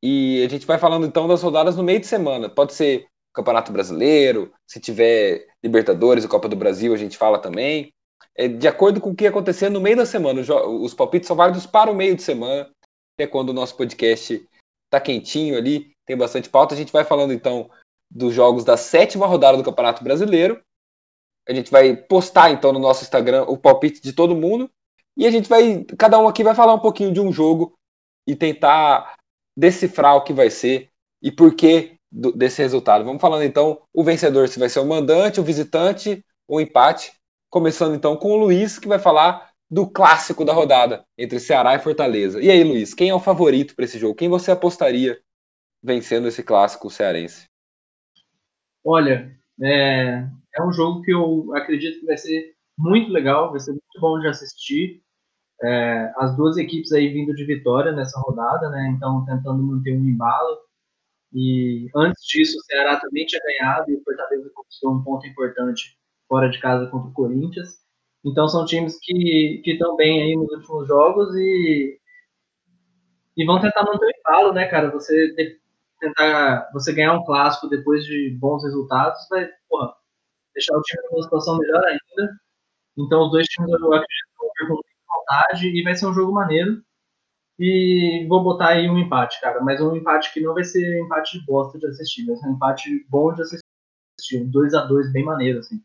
E a gente vai falando então das rodadas no meio de semana. Pode ser Campeonato Brasileiro, se tiver Libertadores e Copa do Brasil, a gente fala também. É, de acordo com o que acontecer no meio da semana. Os palpites são válidos para o meio de semana, é quando o nosso podcast tá quentinho ali, tem bastante pauta. A gente vai falando então dos jogos da sétima rodada do Campeonato Brasileiro. A gente vai postar então no nosso Instagram o palpite de todo mundo. E a gente vai, cada um aqui vai falar um pouquinho de um jogo e tentar decifrar o que vai ser e por que desse resultado. Vamos falando então o vencedor, se vai ser o mandante, o visitante o empate. Começando então com o Luiz, que vai falar do clássico da rodada entre Ceará e Fortaleza. E aí, Luiz, quem é o favorito para esse jogo? Quem você apostaria vencendo esse clássico cearense? Olha, é, é um jogo que eu acredito que vai ser muito legal, vai ser muito bom de assistir. É, as duas equipes aí vindo de vitória nessa rodada, né? Então tentando manter um embalo. E antes disso, o Ceará também tinha ganhado e o Fortaleza conquistou um ponto importante fora de casa contra o Corinthians. Então são times que estão bem aí nos últimos jogos e e vão tentar manter o embalo, né, cara? Você tentar você ganhar um clássico depois de bons resultados vai, porra, deixar o time numa situação melhor ainda. Então os dois times eu acredito que vão vontade e vai ser um jogo maneiro. E vou botar aí um empate, cara. Mas um empate que não vai ser empate de bosta de assistir, vai ser um empate bom de assistir. Um 2x2 bem maneiro, assim.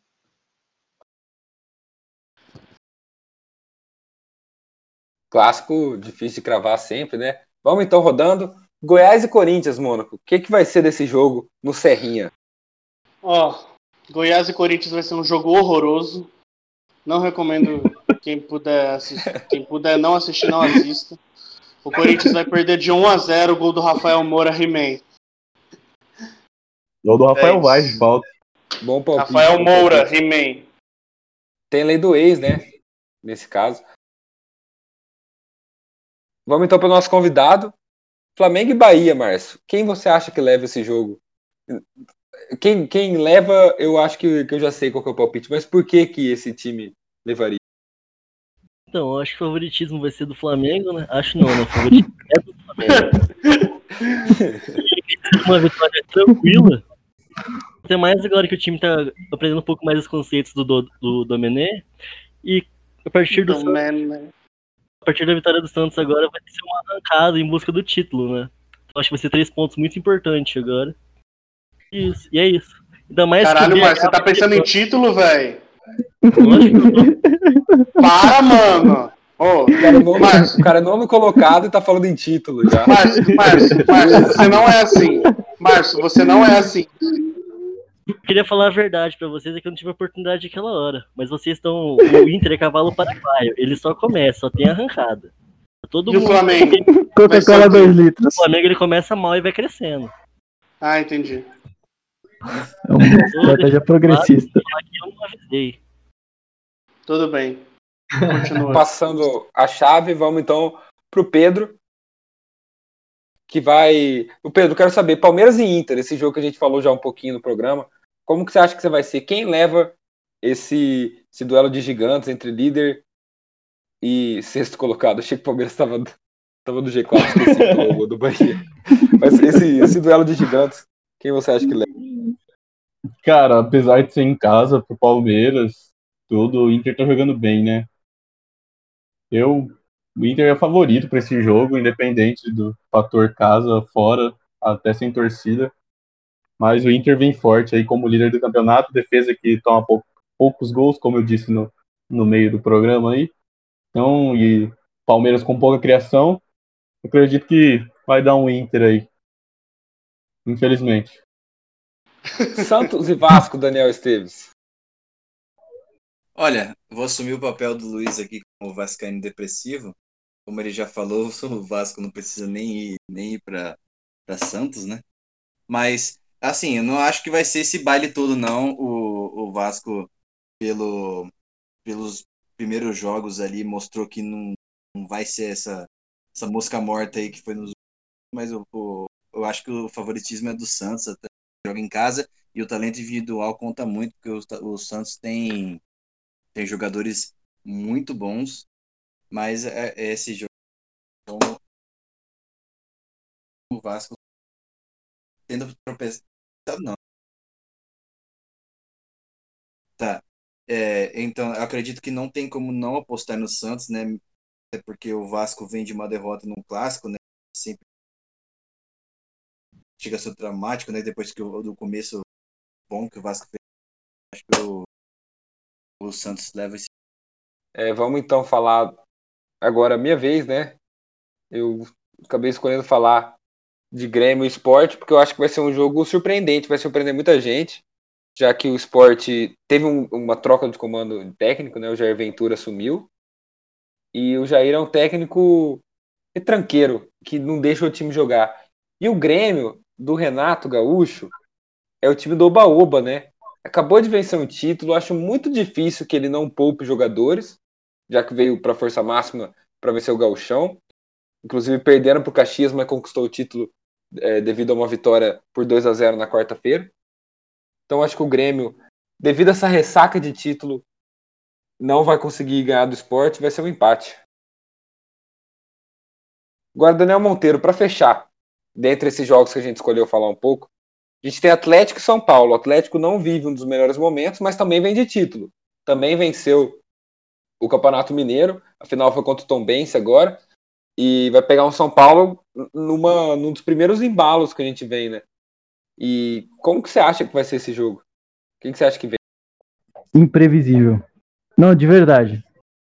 Clássico difícil de cravar sempre, né? Vamos então rodando. Goiás e Corinthians, Mônaco. O que, que vai ser desse jogo no Serrinha? Ó, Goiás e Corinthians vai ser um jogo horroroso. Não recomendo quem puder assistir, quem puder não assistir, não assista. O Corinthians vai perder de 1 a 0 o gol do Rafael Moura He-Man. Gol do Rafael É Vaz de falta. Bom palpite. Rafael Moura. He-Man. Tem lei do ex, né? Nesse caso. Vamos então para o nosso convidado. Flamengo e Bahia, Márcio. Quem você acha que leva esse jogo? Quem, quem leva, eu acho que, que eu já sei qual que é o palpite, mas por que que esse time levaria? Então, eu acho que o favoritismo vai ser do Flamengo, né? Acho não, né? O favoritismo é do Flamengo. Uma vitória tranquila. Até mais agora que o time tá aprendendo um pouco mais os conceitos do, do, do Domenech. E a partir, do, Então, Santos- man, né? a partir da vitória do Santos agora vai ser uma arrancada em busca do título, né? Então, acho que vai ser três pontos muito importantes agora. Isso, e é isso. Ainda mais Caralho, Márcio, você tá pensando em título, velho? Lógico que eu tô. Para, mano! Ô, O cara, é Márcio, o cara é nono colocado e tá falando em título já. Márcio, Márcio, Márcio, você não é assim. Márcio, você não é assim. Eu queria falar a verdade pra vocês, é que eu não tive oportunidade naquela hora. Mas vocês estão. O Inter é cavalo paraguaio. Ele só começa, só tem arrancada. Todo E o mundo. Flamengo? Coca-Cola ser o quê? 2 litros. O Flamengo ele começa mal e vai crescendo. Ah, entendi. É uma estratégia progressista. Aqui eu não avisei. Tudo bem. Continua. Passando a chave, vamos então pro Pedro. que vai. O Pedro, quero saber, Palmeiras e Inter, esse jogo que a gente falou já um pouquinho no programa, como que você acha que você vai ser? Quem leva esse, esse duelo de gigantes entre líder e sexto colocado? Achei que o Palmeiras estava tava no G4, esqueci do, do Bahia. Mas esse, esse duelo de gigantes, quem você acha que leva? Cara, apesar de ser em casa pro Palmeiras, tudo, o Inter tá jogando bem, né? Eu, o Inter é favorito para esse jogo, independente do fator casa, fora, até sem torcida. Mas o Inter vem forte aí como líder do campeonato, defesa que toma pou, poucos gols, como eu disse no, no meio do programa aí. Então, e Palmeiras com pouca criação, eu acredito que vai dar um Inter aí. Infelizmente. Santos e Vasco, Daniel Esteves. Olha, vou assumir o papel do Luiz aqui como Vascaíno depressivo. Como ele já falou, o Vasco não precisa nem ir, nem ir para Santos, né? Mas, assim, eu não acho que vai ser esse baile todo, não. O, o Vasco, pelo, pelos primeiros jogos ali, mostrou que não, não vai ser essa, essa mosca morta aí que foi nos mas eu, eu acho que o favoritismo é do Santos, até joga em casa, e o talento individual conta muito, porque o, o Santos tem, tem jogadores muito bons, mas é, é esse jogo. Então, o Vasco tendo tropeçado, não. Tá. É, então, acredito que não tem como não apostar no Santos, né? É porque o Vasco vem de uma derrota num clássico, né? Sempre chega a ser dramático, né? Depois que o do começo bom que o Vasco fez, acho que o, o Santos leva esse. É, vamos então falar agora minha vez, né? Eu acabei escolhendo falar de Grêmio e Esporte, porque eu acho que vai ser um jogo surpreendente, vai surpreender muita gente, já que o Esporte teve um, uma troca de comando técnico, né? O Jair Ventura assumiu. E o Jair é um técnico tranqueiro, que não deixa o time jogar. E o Grêmio, do Renato Gaúcho, é o time do Oba-Oba, né? Acabou de vencer um título, acho muito difícil que ele não poupe jogadores, já que veio para força máxima para vencer o Gauchão. Inclusive perderam para o Caxias, mas conquistou o título é, devido a uma vitória por 2 a 0 na quarta-feira. Então acho que o Grêmio, devido a essa ressaca de título, não vai conseguir ganhar do esporte, vai ser um empate. Agora, Daniel Monteiro, para fechar, dentre esses jogos que a gente escolheu falar um pouco, a gente tem Atlético e São Paulo. O Atlético não vive um dos melhores momentos, mas também vem de título. Também venceu o Campeonato Mineiro, afinal foi contra o Tom Bense agora, e vai pegar um São Paulo numa, num dos primeiros embalos que a gente vem, né? E como que você acha que vai ser esse jogo? Quem que você acha que vem? Imprevisível. Não, de verdade.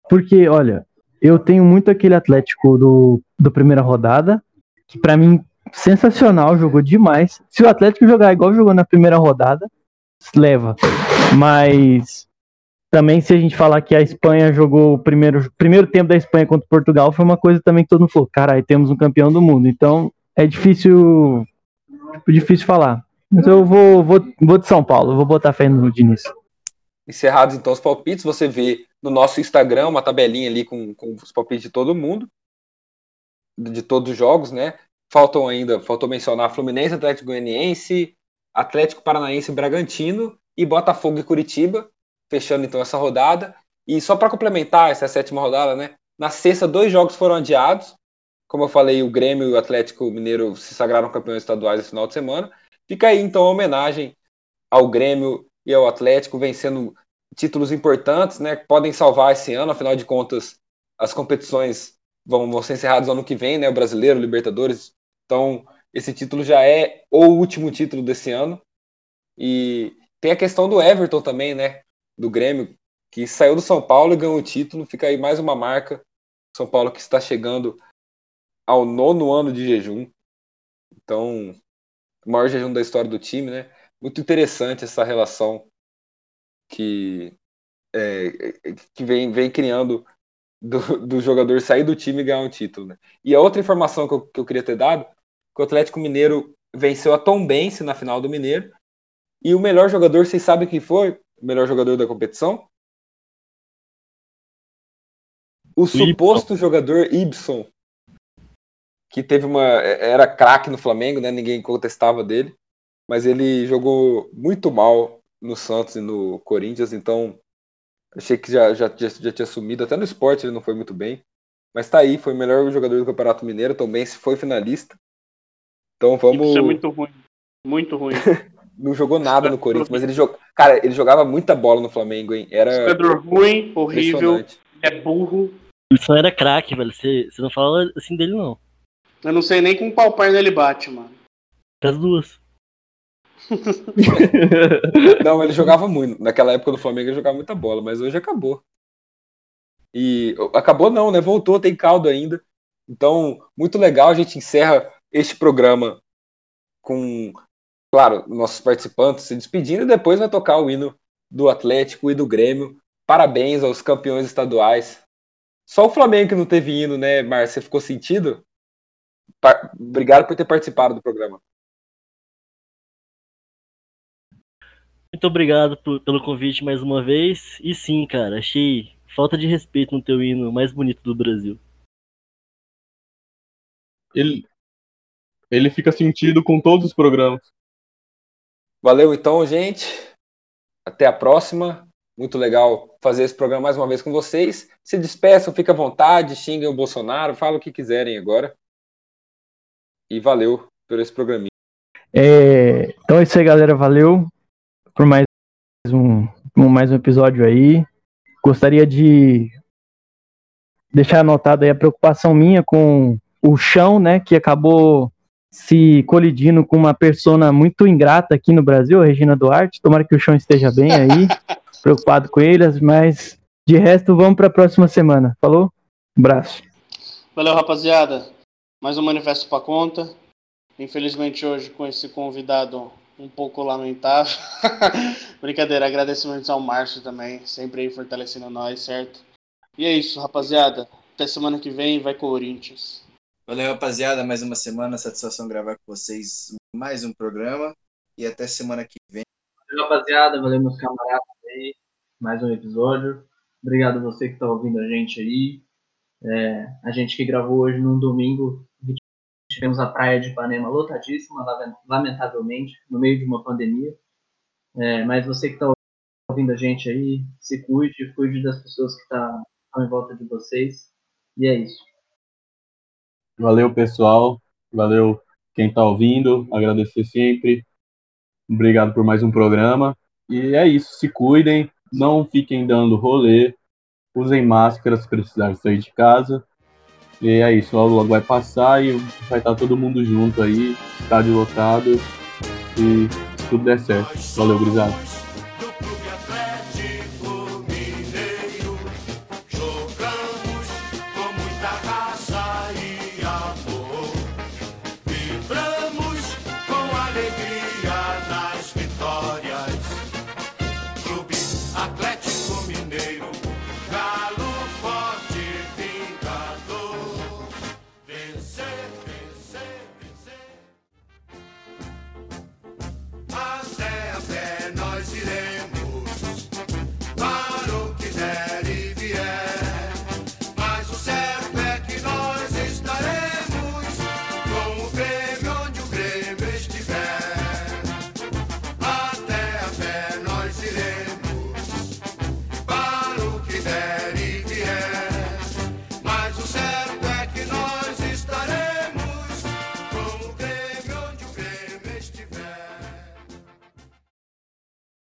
Porque, olha, eu tenho muito aquele Atlético do, do primeira rodada, que para mim sensacional, jogou demais. Se o Atlético jogar igual jogou na primeira rodada, leva. Mas também se a gente falar que a Espanha jogou o primeiro, primeiro tempo da Espanha contra Portugal, foi uma coisa também que todo mundo falou, caralho, temos um campeão do mundo. Então é difícil difícil falar. Mas eu vou, vou, vou de São Paulo, vou botar fé no Diniz. Encerrados então os palpites, você vê no nosso Instagram uma tabelinha ali com, com os palpites de todo mundo, de todos os jogos, né? Faltam ainda, faltou mencionar Fluminense, Atlético Goianiense, Atlético Paranaense Bragantino e Botafogo e Curitiba, fechando então essa rodada. E só para complementar essa sétima rodada, né? Na sexta, dois jogos foram adiados. Como eu falei, o Grêmio e o Atlético Mineiro se sagraram campeões estaduais no final de semana. Fica aí então a homenagem ao Grêmio e ao Atlético vencendo títulos importantes, né? Que podem salvar esse ano, afinal de contas, as competições vão, vão ser encerradas no ano que vem, né? O Brasileiro, o Libertadores então, esse título já é o último título desse ano. E tem a questão do Everton também, né? Do Grêmio, que saiu do São Paulo e ganhou o título. Fica aí mais uma marca. São Paulo que está chegando ao nono ano de jejum. Então, o maior jejum da história do time, né? Muito interessante essa relação que, é, que vem, vem criando do, do, jogador sair do time e ganhar um título. Né? E a outra informação que eu, que eu queria ter dado que o Atlético Mineiro venceu a Tom Bense na final do Mineiro. E o melhor jogador, vocês sabem quem foi? Melhor jogador da competição? O, o suposto Ibson. jogador Ibson. que teve uma. Era craque no Flamengo, né? Ninguém contestava dele. Mas ele jogou muito mal no Santos e no Corinthians, então achei que já, já, já, já tinha sumido. Até no esporte ele não foi muito bem. Mas tá aí, foi o melhor jogador do Campeonato Mineiro, também se foi finalista. Então vamos. Isso é muito ruim. Muito ruim. não jogou nada no Corinthians, mas ele jogou. Cara, ele jogava muita bola no Flamengo, hein? Era. Jogador ruim, horrível, é burro. Isso era craque, velho. Você, você não fala assim dele, não. Eu não sei nem com qual perna ele bate, mano. As duas. não, ele jogava muito. Naquela época do Flamengo ele jogava muita bola, mas hoje acabou. E acabou não, né? Voltou, tem caldo ainda. Então, muito legal. A gente encerra este programa com, claro, nossos participantes se despedindo e depois vai tocar o hino do Atlético e do Grêmio. Parabéns aos campeões estaduais. Só o Flamengo que não teve hino, né, Márcia? Ficou sentido? Obrigado por ter participado do programa. Muito obrigado por, pelo convite mais uma vez. E sim, cara, achei falta de respeito no teu hino mais bonito do Brasil. Ele, ele fica sentido com todos os programas. Valeu então, gente. Até a próxima. Muito legal fazer esse programa mais uma vez com vocês. Se despeçam, fiquem à vontade, xinguem o Bolsonaro, falem o que quiserem agora. E valeu por esse programinha. É, então é isso aí, galera. Valeu por mais um, mais um episódio aí. Gostaria de deixar anotado aí a preocupação minha com o chão, né, que acabou se colidindo com uma persona muito ingrata aqui no Brasil, a Regina Duarte. Tomara que o chão esteja bem aí. Preocupado com eles, mas de resto, vamos para a próxima semana. Falou? Abraço. Valeu, rapaziada. Mais um manifesto para conta. Infelizmente, hoje, com esse convidado um pouco lamentável. Brincadeira, agradecimentos ao Márcio também, sempre aí fortalecendo nós, certo? E é isso, rapaziada. Até semana que vem, vai Corinthians. Valeu, rapaziada. Mais uma semana. Satisfação gravar com vocês mais um programa. E até semana que vem. Valeu, rapaziada. Valeu, meus camaradas aí. Mais um episódio. Obrigado você que está ouvindo a gente aí. É, a gente que gravou hoje num domingo. Tivemos a praia de Ipanema lotadíssima, lamentavelmente, no meio de uma pandemia. É, mas você que está ouvindo a gente aí, se cuide, cuide das pessoas que tá, estão em volta de vocês. E é isso. Valeu, pessoal. Valeu quem está ouvindo. Agradecer sempre. Obrigado por mais um programa. E é isso. Se cuidem. Não fiquem dando rolê. Usem máscaras se precisar sair de casa. E é isso. Logo, logo vai passar e vai estar todo mundo junto aí. Estádio lotado. E se tudo der certo. Valeu, Grisado.